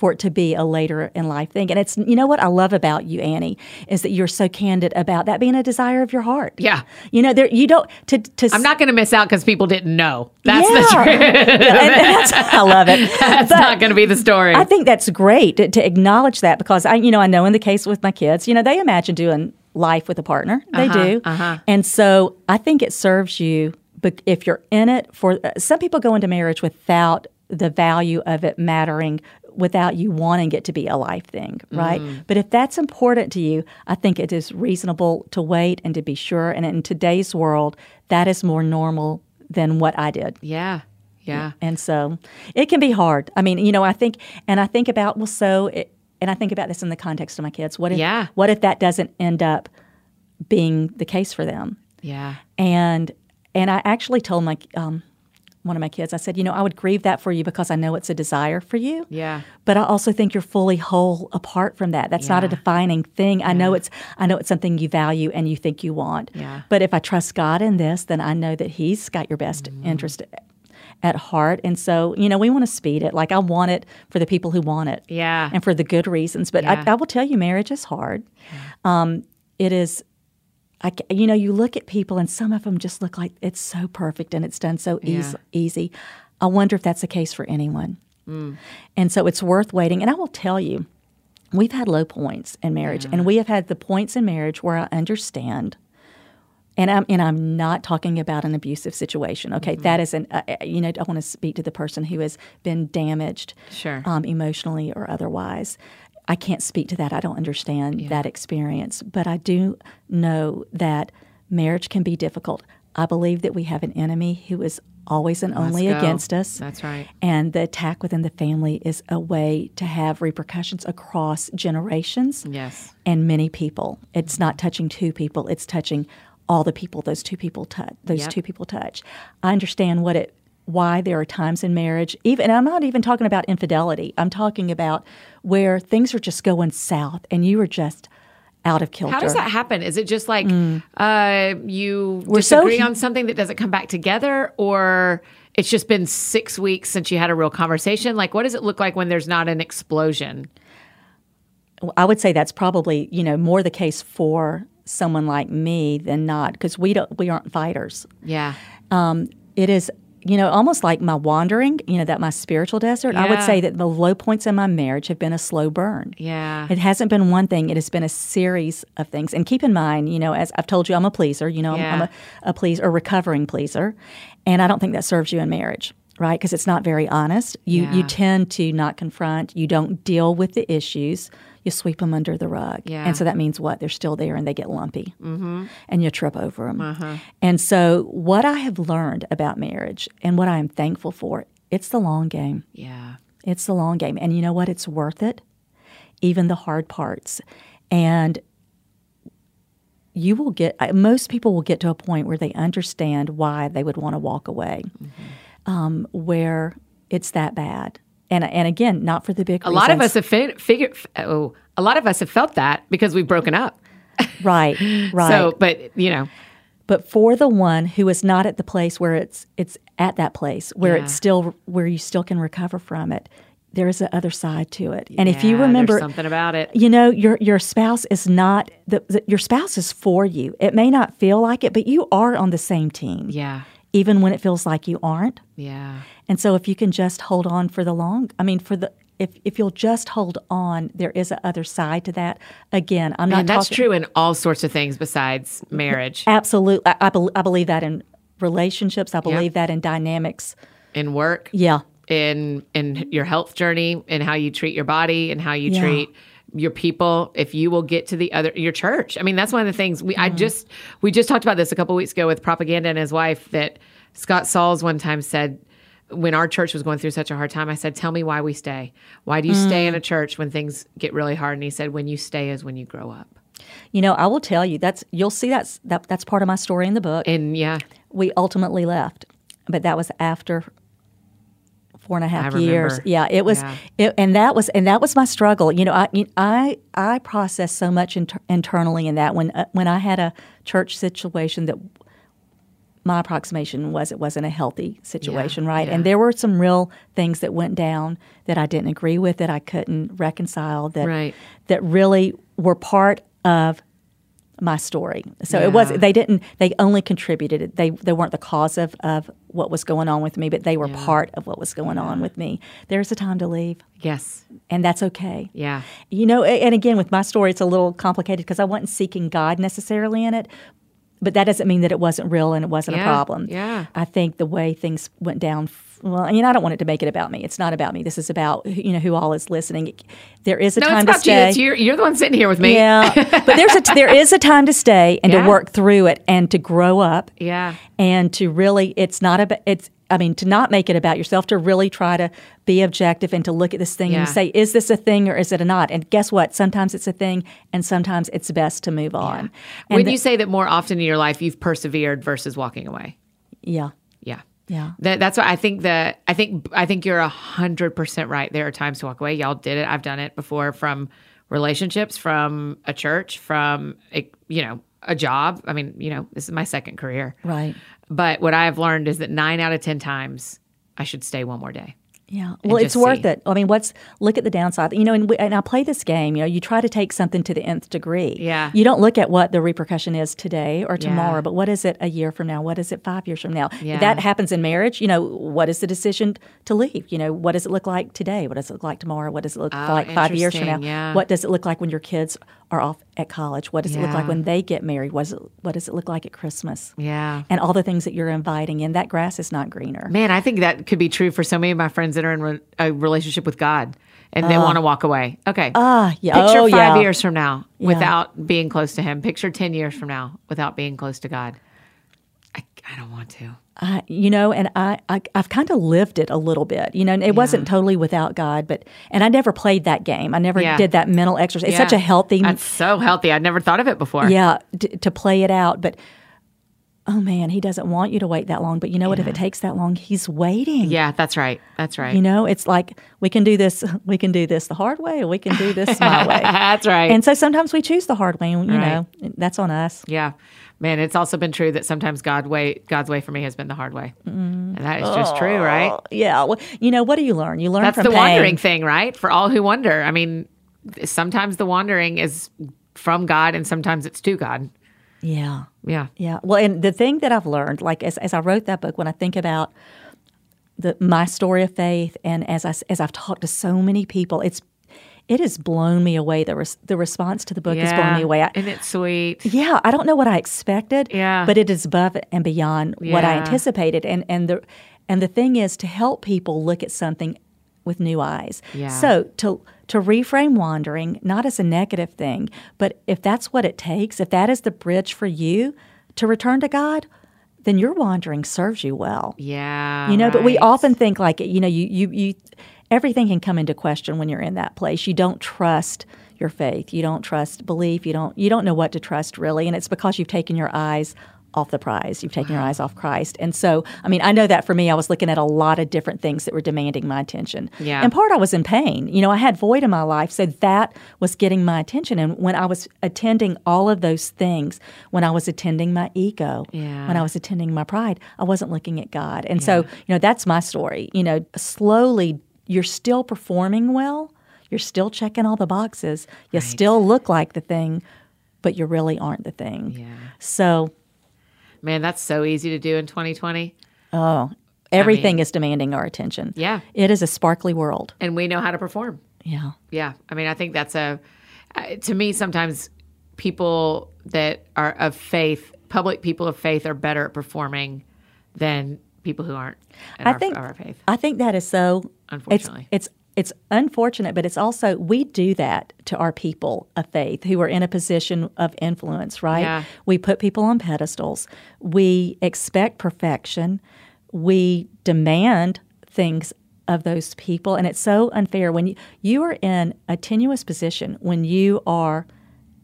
for it to be a later in life thing. And it's, you know what I love about you, Annie, is that you're so candid about that being a desire of your heart. Yeah. You know, there, you don't, to, to, I'm not going to miss out because people didn't know. That's yeah. the truth. *laughs* Yeah, and that's, I love it. *laughs* That's But- not going to be the story. I think that's great to, to acknowledge that because I, you know, I know in the case with my kids, you know, they imagine doing life with a partner. They Uh-huh, do, uh-huh. and so I think it serves you. But if you're in it for, uh, some people go into marriage without the value of it mattering, without you wanting it to be a life thing, right? Mm. But if that's important to you, I think it is reasonable to wait and to be sure. And in today's world, that is more normal than what I did. yeah. Yeah. And so it can be hard. I mean, you know, I think, and I think about, well, so, it, and I think about this in the context of my kids. What if, Yeah. what if that doesn't end up being the case for them? Yeah. And, and I actually told my, um, one of my kids, I said, you know, I would grieve that for you because I know it's a desire for you. Yeah. But I also think you're fully whole apart from that. That's not a defining thing. I know it's I know it's something you value and you think you want. Yeah. But if I trust God in this, then I know that He's got your best Mm-hmm. interest at heart. And so, you know, we want to speed it. Like I want it for the people who want it. Yeah. And for the good reasons. But Yeah. I, I will tell you, marriage is hard. Um, it is I, you know, you look at people and some of them just look like it's so perfect and it's done so eas- Yeah. easy. I wonder if that's the case for anyone. Mm. And so it's worth waiting. And I will tell you, we've had low points in marriage, and we have had the points in marriage where I understand. And I'm and I'm not talking about an abusive situation. Okay, Mm-hmm. That is an uh, uh, you know I want to speak to the person who has been damaged, Sure. um, emotionally or otherwise. I can't speak to that. I don't understand that experience, but I do know that marriage can be difficult. I believe that we have an enemy who is always and only against us. That's right. And the attack within the family is a way to have repercussions across generations Yes. and many people. It's not touching two people, it's touching all the people those two people touch those Yep. two people touch. I understand what it why there are times in marriage, even and I'm not even talking about infidelity. I'm talking about where things are just going south and you are just out of kilter. How does that happen? Is it just like uh, you Mm. We're so disagree hu- on something that doesn't come back together, or it's just been six weeks since you had a real conversation? Like, what does it look like when there's not an explosion? I would say that's probably you know more the case for someone like me than not because we don't we aren't fighters. Yeah. it is you know almost like my wandering you know that my spiritual desert i would say that the low points in my marriage have been a slow burn. Yeah. it hasn't been one thing it has been a series of things. And keep in mind you know as i've told you i'm a pleaser you know I'm- I'm, a, a pleaser a recovering pleaser. And i don't think that serves you in marriage right? Because it's not very honest. You you tend to not confront you don't deal with the issues you sweep them under the rug Yeah. and so that means what they're still there and they get lumpy mm-hmm. and you trip over them. Uh-huh. And so, what I have learned about marriage and what I am thankful for, it's the long game. Yeah. It's the long game. And you know what? It's worth it, even the hard parts. And you will get, most people will get to a point where they understand why they would want to walk away, Mm-hmm. um, where it's that bad. And, and again, not for the big A lot of us have fi- figured. Oh, a lot of us have felt that because we've broken up. *laughs* Right, right. So, but you know, but for the one who is not at the place where it's it's at that place where Yeah. it's still where you still can recover from it there is the other side to it and if you remember something about it. you know your your spouse is not the, the your spouse is for you it may not feel like it but you are on the same team Yeah. Even when it feels like you aren't. Yeah. and so if you can just hold on for the long i mean for the if, if you'll just hold on there is a other side to that. Again i'm not And that's talking, true in all sorts of things besides marriage, absolutely I, I, bel I believe that in relationships. I believe that in dynamics. In work, yeah. In in your health journey, in how you treat your body, and how you Yeah. treat your people, if you will get to the other your church. I mean, that's one of the things we I Mm-hmm. just we just talked about this a couple weeks ago with propaganda and his wife that Scott Sauls one time said when our church was going through such a hard time, I said, Tell me why we stay. Why do you stay Mm. in a church when things get really hard? And he said, When you stay is when you grow up. You know, I will tell you that's you'll see that's that, that's part of my story in the book. And yeah, we ultimately left, but that was after four and a half years. Yeah, it was, Yeah. It, and that was and that was my struggle. You know, I I I processed so much inter- internally in that when uh, when I had a church situation that my approximation was it wasn't a healthy situation, right? yeah. And there were some real things that went down that I didn't agree with, that I couldn't reconcile, that Right. that really were part of my story. So it was Yeah. they didn't they only contributed. They they weren't the cause of of what was going on with me, but they were part of what was going on with me. There's a time to leave, yes, and that's okay. yeah, You know, and again with my story it's a little complicated because I wasn't seeking God necessarily in it. But that doesn't mean that it wasn't real and it wasn't Yeah, a problem. yeah. I think the way things went down. Well, you know, I don't want it to make it about me. It's not about me. This is about you know who all is listening. There is a no, time it's to about you. stay. It's you're, you're the one sitting here with me. Yeah, *laughs* but there's a there is a time to stay and Yeah. to work through it and to grow up. Yeah. and to really, it's not about it's. I mean, to not make it about yourself, to really try to be objective and to look at this thing Yeah. and say, is this a thing or is it a not? And guess what? Sometimes it's a thing, and sometimes it's best to move on. And when the- you say that more often in your life you've persevered versus walking away. yeah, Yeah. That, that's why I think that I think I think you're a hundred percent right. There are times to walk away. Y'all did it. I've done it before from relationships, from a church, from a, you know a job. I mean, you know, this is my second career. right. But what I've learned is that nine out of ten times I should stay one more day. Yeah. Well, it's worth see. it. I mean, what's look at the downside. You know, and, we, and I play this game. You know, you try to take something to the nth degree. Yeah. You don't look at what the repercussion is today or tomorrow, Yeah. but what is it a year from now? What is it five years from now? Yeah. That happens in marriage. You know, what is the decision to leave? You know, what does it look like today? What does it look like tomorrow? What does it look Oh, like five years from now? yeah. What does it look like when your kids are off at college? What does it look like when they get married? What does it, what does it look like at Christmas? Yeah. And all the things that you're inviting in. That grass is not greener. Man, I think that could be true for so many of my friends that are in re- a relationship with God and they want to walk away. Okay. Ah, yeah. Picture oh, five yeah. years from now without being close to Him. Picture 10 years from now without being close to God. I, I don't want to. I, you know, and I, I I've kind of lived it a little bit. You know, and it wasn't totally without God, but and I never played that game. I never Yeah. did that mental exercise. It's such a healthy, That's so healthy. I'd never thought of it before. yeah, d- to play it out. But oh man, he doesn't want you to wait that long. But you know what? If it takes that long, he's waiting. Yeah, that's right. That's right. You know, it's like we can do this. *laughs* We can do this the hard way, or we can do this my *laughs* way. that's right. And so sometimes we choose the hard way. and, You Right. know, that's on us. yeah. Man, it's also been true that sometimes God way God's way for me has been the hard way. Mm-hmm. And that is just true, right? Yeah. Well, you know, what do you learn? You learn That's from the pain. wandering thing, right? For all who wonder. I mean, sometimes the wandering is from God and sometimes it's to God. Yeah. Yeah. Yeah. Well, and the thing that I've learned, like as, as I wrote that book, when I think about the my story of faith, and as I as I've talked to so many people, it's it has blown me away. The res, the response to the book has blown me away. I, Isn't it sweet? yeah, I don't know what I expected. Yeah. but it is above and beyond what I anticipated. And and the and the thing is to help people look at something with new eyes. Yeah. So to to reframe wandering not as a negative thing, but if that's what it takes, if that is the bridge for you to return to God, then your wandering serves you well. Yeah. You know, but we often think like you know, you you you everything can come into question when you're in that place. You don't trust your faith. You don't trust belief. You don't you don't know what to trust really, and it's because you've taken your eyes off the prize. You've taken your eyes off Christ. And so, I mean, I know that for me, I was looking at a lot of different things that were demanding my attention. Yeah. In part, I was in pain. You know, I had void in my life, so that was getting my attention. And when I was attending all of those things, when I was attending my ego, Yeah. when I was attending my pride, I wasn't looking at God. And so, you know, that's my story. You know, slowly, you're still performing well. You're still checking all the boxes. You still look like the thing, but you really aren't the thing. Yeah. So, Man, that's so easy to do in 2020. oh, everything is demanding our attention. Yeah. It is a sparkly world. And we know how to perform. Yeah. Yeah. I mean, I think that's a, uh, to me, sometimes people that are of faith, public people of faith, are better at performing than people who aren't I our, think our faith. I think that is so. Unfortunately. it's it's it's unfortunate, but it's also we do that to our people of faith who are in a position of influence, right? Yeah. We put people on pedestals. We expect perfection. We demand things of those people, and it's so unfair when you, you are in a tenuous position when you are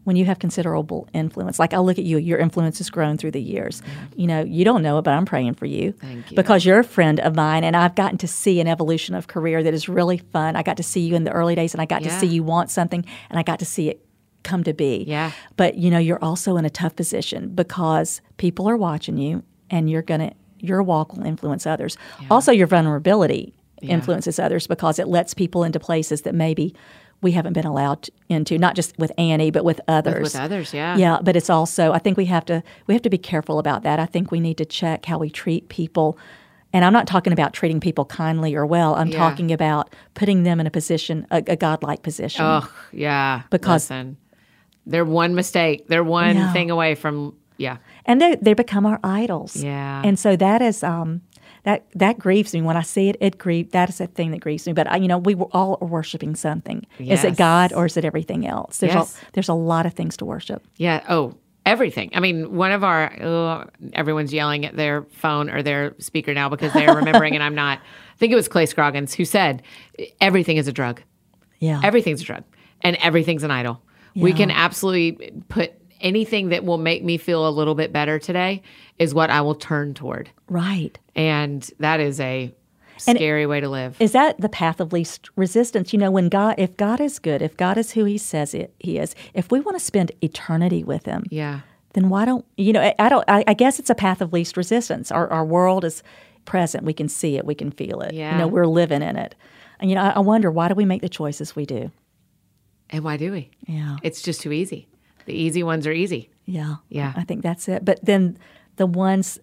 when you have considerable influence. Like I look at you, your influence has grown through the years. You know, you don't know it, but I'm praying for you. Thank you. Because you're a friend of mine and I've gotten to see an evolution of career that is really fun. I got to see you in the early days and I got Yeah. to see you want something and I got to see it come to be. Yeah. But you know, you're also in a tough position because people are watching you and you're to your walk will influence others. Also your vulnerability influences others because it lets people into places that maybe we haven't been allowed into, not just with Annie, but with others. with others, yeah. Yeah, but it's also I think we have to we have to be careful about that. I think we need to check how we treat people. And I'm not talking about treating people kindly or well. I'm Yeah. talking about putting them in a position, a, a godlike position. Oh, yeah. Because- Listen, they're one mistake. They're one thing away from, yeah. and they they become our idols. Yeah. And so that is um that that grieves me when I see it. It grieve that is a thing that grieves me. But I, you know, we were all are worshiping something. Is it God or is it everything else? There's Yes. a, there's a lot of things to worship. Yeah. Oh, everything. I mean, one of our, oh, everyone's yelling at their phone or their speaker now because they're remembering, and I'm *laughs* not. I think it was Clay Scroggins who said, everything is a drug. Yeah. Everything's a drug and everything's an idol. We can absolutely put anything that will make me feel a little bit better today is what I will turn toward. right. And that is a scary way to live. Is that the path of least resistance? You know, when God, if God is good, if God is who He says it, He is, if we want to spend eternity with Him, yeah. then why don't you know? I- I don't. I, I guess it's a path of least resistance. Our our world is present. We can see it. We can feel it. Yeah. You know, we're living in it. And you know, I, I wonder why do we make the choices we do? And why do we? Yeah. It's just too easy. The easy ones are easy. Yeah. Yeah. I think that's it. But then the ones,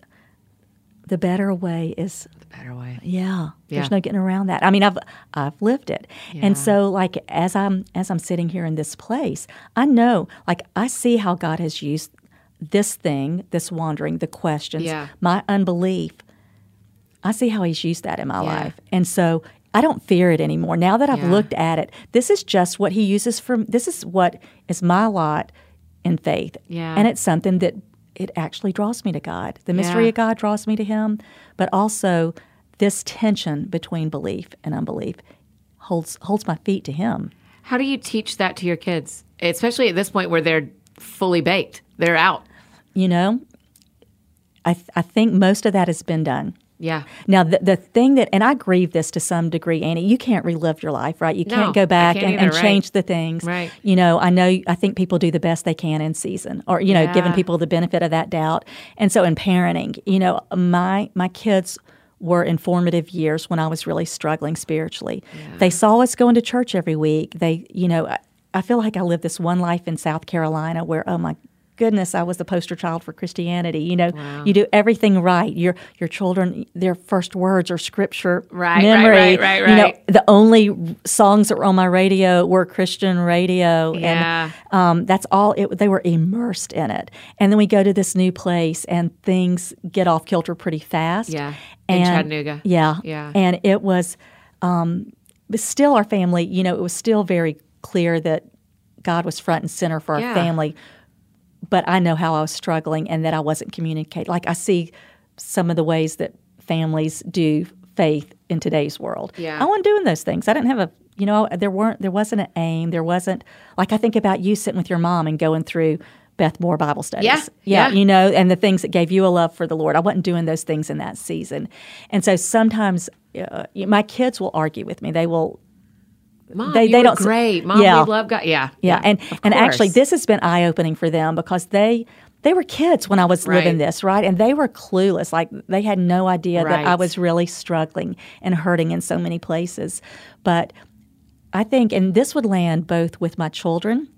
the better way is The better way. Yeah, Yeah. there's no getting around that. I mean, I've I've lived it, Yeah. and so like as I'm as I'm sitting here in this place, I know like I see how God has used this thing, this wandering, the questions, Yeah. my unbelief. I see how He's used that in my life, and so I don't fear it anymore. Now that I've looked at it, this is just what He uses for. This is what is my lot in faith, Yeah. and it's something that it actually draws me to God. The mystery Yeah. of God draws me to Him, but also this tension between belief and unbelief holds holds my feet to Him. How do you teach that to your kids, especially at this point where they're fully baked? They're out. You know, I th- I think most of that has been done. Yeah. Now, the, the thing that, and I grieve this to some degree, Annie, you can't relive your life, right? You No, can't go back can't and, either, and right. change the things. Right. You know, I know, I think people do the best they can in season or, you know, giving people the benefit of that doubt. And so in parenting, you know, my, my kids were informative years when I was really struggling spiritually. They saw us going to church every week. They, you know, I, I feel like I lived this one life in South Carolina where, oh my goodness, I was the poster child for Christianity. You know, Wow. you do everything right. Your your children, their first words are scripture Right, right, memory. right, right, You know, the only songs that were on my radio were Christian radio, Yeah. and um, that's all. It, they were immersed in it. And then we go to this new place, and things get off kilter pretty fast. Yeah. In And- Chattanooga. Yeah, Yeah. And it was, um, but still, our family. You know, it was still very clear that God was front and center for our Yeah. family but I know how I was struggling and that I wasn't communicating. Like I see some of the ways that families do faith in today's world. Yeah. I wasn't doing those things. I didn't have a you know, there weren't there wasn't an aim. There wasn't like I think about you sitting with your mom and going through Beth Moore Bible studies. Yeah, yeah, yeah. you know, and the things that gave you a love for the Lord. I wasn't doing those things in that season, and so sometimes uh, my kids will argue with me. They will Mom, They- they don't great. Mom, Yeah. we love God. Yeah. yeah, and and actually this has been eye opening for them because they they were kids when I was living this, right? And they were clueless. Like they had no idea that I was really struggling and hurting in so many places. But I think and this would land both with my children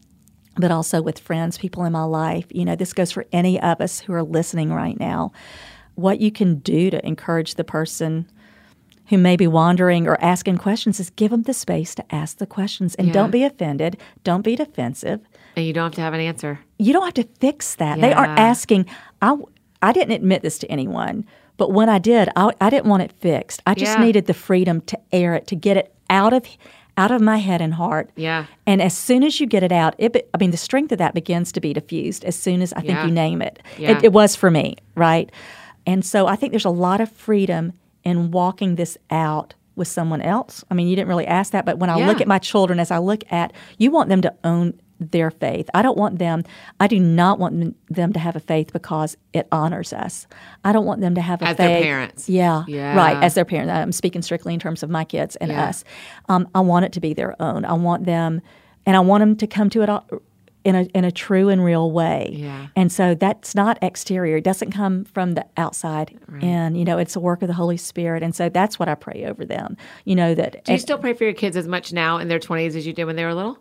but also with friends, people in my life. You know, this goes for any of us who are listening right now. What you can do to encourage the person who may be wandering or asking questions is give them the space to ask the questions and Yeah. don't be offended, don't be defensive. And you don't have to have an answer. You don't have to fix that. They aren't asking. I I didn't admit this to anyone, but when I did, I, I didn't want it fixed. I just Yeah. needed the freedom to air it, to get it out of out of my head and heart. Yeah. And as soon as you get it out, it, be- I mean, the strength of that begins to be diffused as soon as I think Yeah. you name it. Yeah. it. It was for me, right? And so I think there's a lot of freedom in walking this out with someone else. I mean, you didn't really ask that, but when I look at my children, as I look at, you want them to own their faith. I don't want them, I do not want them- to have a faith because it honors us. I don't want them to have a faith. As their parents. Yeah, Yeah. right. As their parents. I'm speaking strictly in terms of my kids and Yeah. us. Um, I want it to be their own. I want them, and I want them to come to it all, in a in a true and real way. Yeah. And so that's not exterior. It doesn't come from the outside. And you know, it's a work of the Holy Spirit. And so that's what I pray over them. You know that Do you still pray for your kids as much now in their 20s as you did when they were little?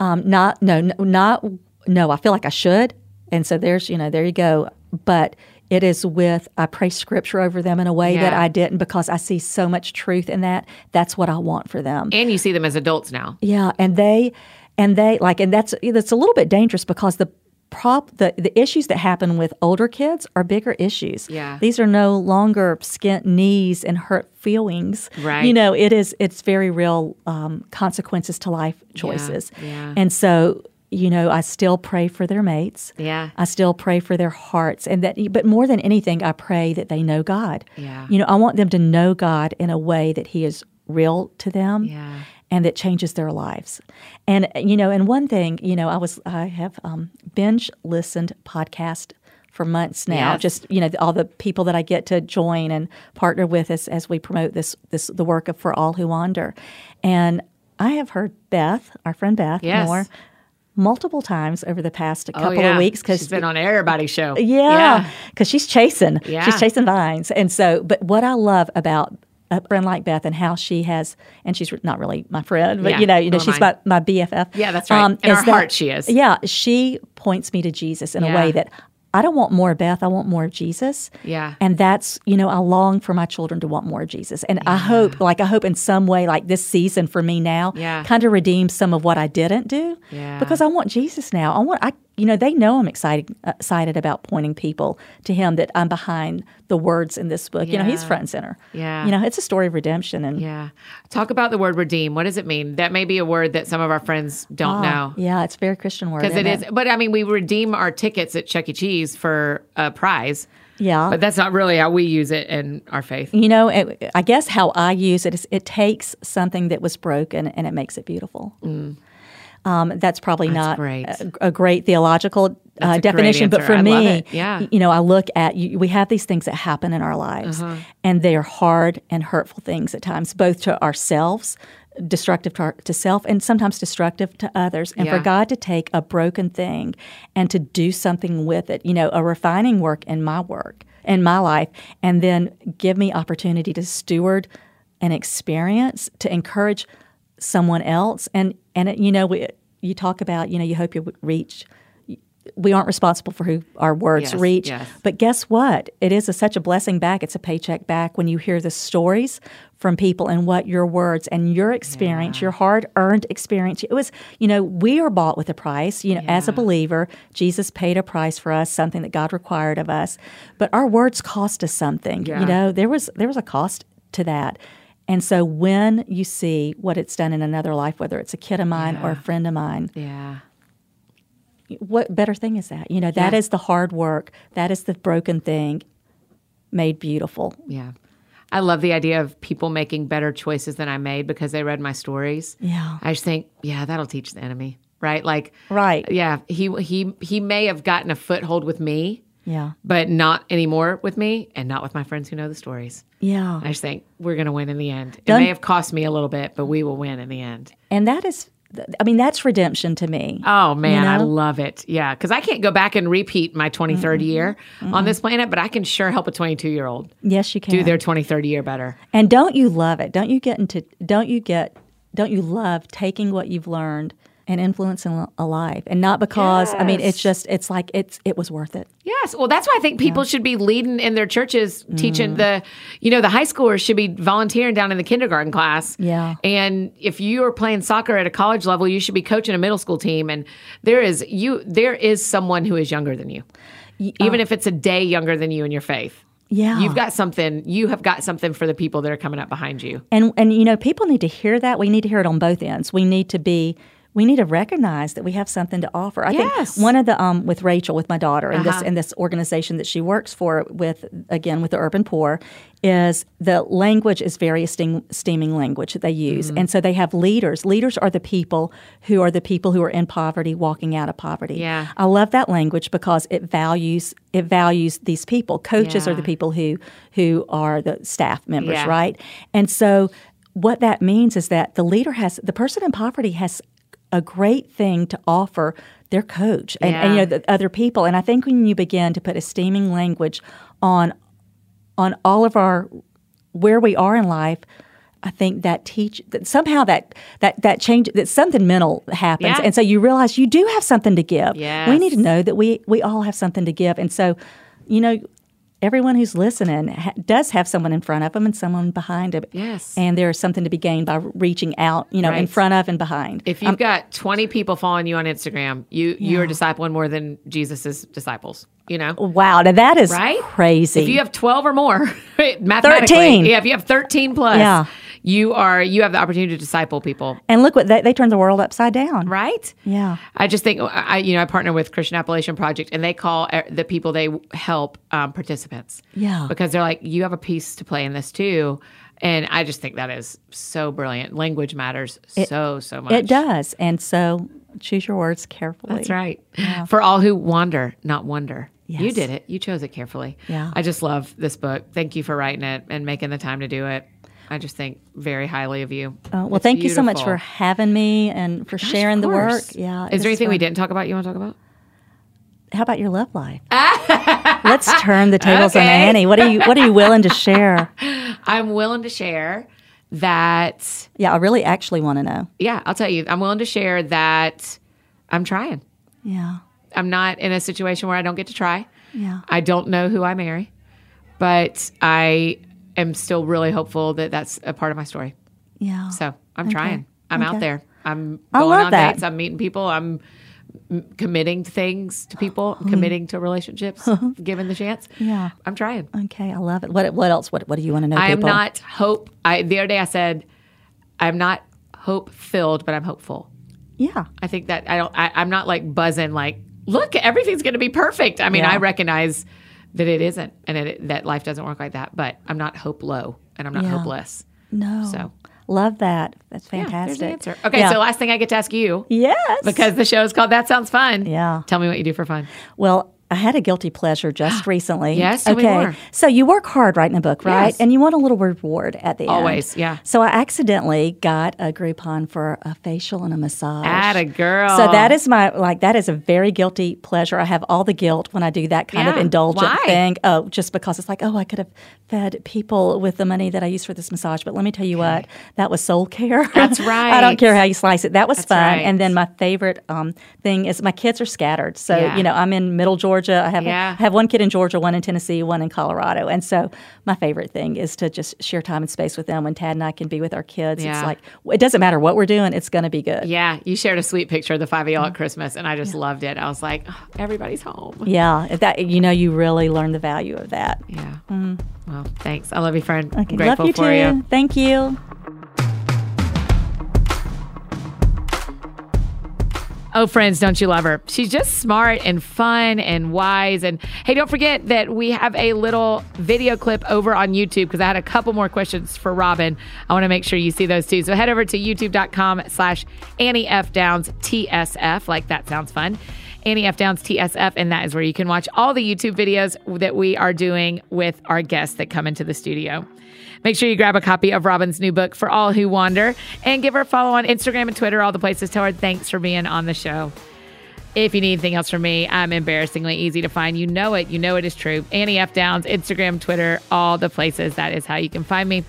Um, not no, no, not no. I feel like I should, and so there's you know there you go. But it is with I pray scripture over them in a way that I didn't because I see so much truth in that. That's what I want for them. And you see them as adults now. Yeah, and they and they like and that's that's a little bit dangerous because the prop the, the issues that happen with older kids are bigger issues. Yeah. These are no longer skint knees and hurt feelings. Right. You know, it is it's very real um, consequences to life choices. yeah. And so, you know, I still pray for their mates. Yeah. I still pray for their hearts and that but more than anything I pray that they know God. Yeah. You know, I want them to know God in a way that he is real to them Yeah. And that changes their lives. And you know, and one thing, you know, I was I have um, binge listened podcast for months now. Yes. Just you know, all the people that I get to join and partner with as as we promote this this the work of for all who wander. And I have heard Beth, our friend Beth Yes. Moore, multiple times over the past Oh, couple yeah. of weeks because she's been on everybody's show. yeah, because she's chasing. Yeah. She's chasing vines. And so, but what I love about a friend like Beth and how she has, and she's not really my friend, but Yeah, you know, you know, she's my, my BFF. Yeah, that's right. Um, in is our heart she is. Yeah, she points me to Jesus in Yeah. a way that I don't want more of Beth. I want more of Jesus. Yeah. And that's, you know, I long for my children to want more of Jesus. And I hope, like, I hope in some way, like this season for me now, Yeah. kind of redeems some of what I didn't do. Yeah. Because I want Jesus now. I want, I, you know, they know I'm excited, uh, excited about pointing people to Him that I'm behind the words in this book. You know, He's front and center. Yeah. You know, it's a story of redemption. And Yeah. Talk about the word redeem. What does it mean? That may be a word that some of our friends don't know. yeah, it's a very Christian word. Because it isn't but I mean, we redeem our tickets at Chuck E. Cheese for a prize, Yeah. but that's not really how we use it in our faith. You know, it, I guess how I use it is it takes something that was broken and it makes it beautiful. Um, that's probably not great. A, a great theological uh, a great definition, but for I me. Yeah. you know, I look at you, we have these things that happen in our lives, Uh-huh. and they are hard and hurtful things at times, both to ourselves, destructive to, our, to self, and sometimes destructive to others. And Yeah. for God to take a broken thing and to do something with it, you know, a refining work in my work in my life, and then give me opportunity to steward an experience to encourage someone else. And and it, you know, we, you talk about you know you hope you reach. We aren't responsible for who our words Yes, reach, yes. but guess what? It is a, such a blessing back. It's a paycheck back when you hear the stories from people and what your words and your experience, your hard earned experience. It was, you know, we are bought with a price. You know, as a believer, Jesus paid a price for us, something that God required of us. But our words cost us something. Yeah. You know, there was there was a cost to that. And so when you see what it's done in another life, whether it's a kid of mine or a friend of mine, Yeah. what better thing is that? You know, that is Yeah. the hard work. That is the broken thing made beautiful. Yeah. I love the idea of people making better choices than I made because they read my stories. Yeah. I just think, yeah, that'll teach the enemy, right? Like, Right. yeah, he he he may have gotten a foothold with me, Yeah. but not anymore with me, and not with my friends who know the stories. Yeah. I just think we're going to win in the end. It Done- may have cost me a little bit, but we will win in the end. And that is, I mean, that's redemption to me. Oh man, I know? love it. Yeah, because I can't go back and repeat my 23rd year on this planet, but I can sure help a 22 year old yes, you can. do their 23rd year better. And don't you love it? Don't you get into, don't you get, don't you love taking what you've learned and influencing a life? And not because, I mean, it's just, it's like, it's, it was worth it. Yes. Well, that's why I think people should be leading in their churches, teaching mm. the, you know, the high schoolers should be volunteering down in the kindergarten class. Yeah. And if you are playing soccer at a college level, you should be coaching a middle school team. And there is you, there is someone who is younger than you, uh, even if it's a day younger than you in your faith. Yeah. You've got something, you have got something for the people that are coming up behind you. And and you know, people need to hear that. We need to hear it on both ends. We need to be we need to recognize that we have something to offer. I Yes. think one of the um with Rachel with my daughter and this Uh-huh. and this organization that she works for with again with the urban poor is the language is very esteem, esteeming language that they use. Mm-hmm. And so they have leaders. Leaders are the people who are the people who are in poverty walking out of poverty. Yeah. I love that language because it values it values these people. Coaches are the people who who are the staff members, Yeah. right? And so what that means is that the leader has the person in poverty has a great thing to offer their coach and, and you know the other people. And I think when you begin to put esteeming language on on all of our where we are in life, I think that teach that somehow that that that change that something mental happens, Yeah. and so you realize you do have something to give. We need to know that we we all have something to give, and so you know. Everyone who's listening ha- does have someone in front of them and someone behind them. Yes. And there's something to be gained by reaching out, you know, in front of and behind. If um, you've got 20 people following you on Instagram, you you're discipling more than Jesus's disciples, you know? wow, now that is Right? crazy. If you have 12 or more, *laughs* mathematically, 13. yeah, if you have 13 plus, Yeah. You are you have the opportunity to disciple people, and look what they, they turned the world upside down. right? Yeah. I just think I, you know, I partner with Christian Appalachian Project, and they call the people they help um, participants. Yeah. because they're like, you have a piece to play in this too, and I just think that is so brilliant. Language matters so so much. It does. And so choose your words carefully. That's right. For all who wander, not wonder. You did it. You chose it carefully. Yeah. I just love this book. Thank you for writing it and making the time to do it. I just think very highly of you. Uh, well, It's thank you so much for having me and for Gosh, sharing the work. Yeah. Is there anything we didn't talk about you want to talk about? How about your love life? *laughs* Let's turn the tables on Annie. What are you What are you willing to share? *laughs* I'm willing to share that. Yeah, I really actually want to know. Yeah, I'll tell you. I'm willing to share that I'm trying. Yeah. I'm not in a situation where I don't get to try. Yeah. I don't know who I marry, but I am still really hopeful that that's a part of my story. Yeah. So I'm trying. I'm out there. I'm going on that. dates. I'm meeting people. I'm committing to things to people. *gasps* Committing to relationships, *laughs* given the chance. Yeah. I'm trying. Okay, I love it. What What else? What What do you want to know? I am people? not hope. I the other day I said I'm not hope filled, but I'm hopeful. Yeah. I think that I don't. I, I'm not like buzzing. Like, look, everything's going to be perfect. I mean, Yeah. I recognize that it isn't, and it, that life doesn't work like that. But I'm not hope low, and I'm not Yeah. hopeless. No. So love that. That's yeah, fantastic. there's the answer. Okay, Yeah. so last thing I get to ask you yes. because the show is called That Sounds Fun. Yeah. Tell me what you do for fun. Well, I had a guilty pleasure just *gasps* recently. Yes, okay. So you work hard writing a book, right? Yes. And you want a little reward at the end. Always, yeah. So I accidentally got a Groupon for a facial and a massage. Atta girl. So that is my like that is a very guilty pleasure. I have all the guilt when I do that kind of Yeah. indulgent Why? thing. Oh, just because it's like, oh, I could have fed people with the money that I used for this massage. But let me tell you what, that was soul care. That's right. *laughs* I don't care how you slice it. That was That's fun. right. And then my favorite um, thing is my kids are scattered. So Yeah. you know, I'm in Middle Georgia. I have Yeah. I have one kid in Georgia, one in Tennessee, one in Colorado. And so my favorite thing is to just share time and space with them. When Tad and I can be with our kids, Yeah. it's like it doesn't matter what we're doing. It's going to be good. Yeah, you shared a sweet picture of the five of y'all at Christmas, and I just loved it. I was like, oh, everybody's home. Yeah, if that you know, you really learn the value of that. Yeah. Mm-hmm. Well, thanks. I love you, friend. I'm Okay, grateful love you for too. you. Thank you. Oh, friends, don't you love her? She's just smart and fun and wise. And hey, don't forget that we have a little video clip over on YouTube because I had a couple more questions for Robin. I want to make sure you see those too. So head over to youtube.com slash Annie F. Downs TSF. Like that sounds fun. Annie F. Downs TSF. And that is where you can watch all the YouTube videos that we are doing with our guests that come into the studio. Make sure you grab a copy of Robin's new book, For All Who Wander, and give her a follow on Instagram and Twitter, all the places. Tell her thanks for being on the show. If you need anything else from me, I'm embarrassingly easy to find. You know it. You know it is true. Annie F. Downs, Instagram, Twitter, all the places. That is how you can find me.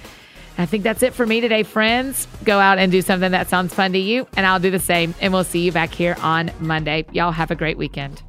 I think that's it for me today, friends. Go out and do something that sounds fun to you, and I'll do the same. And we'll see you back here on Monday. Y'all have a great weekend.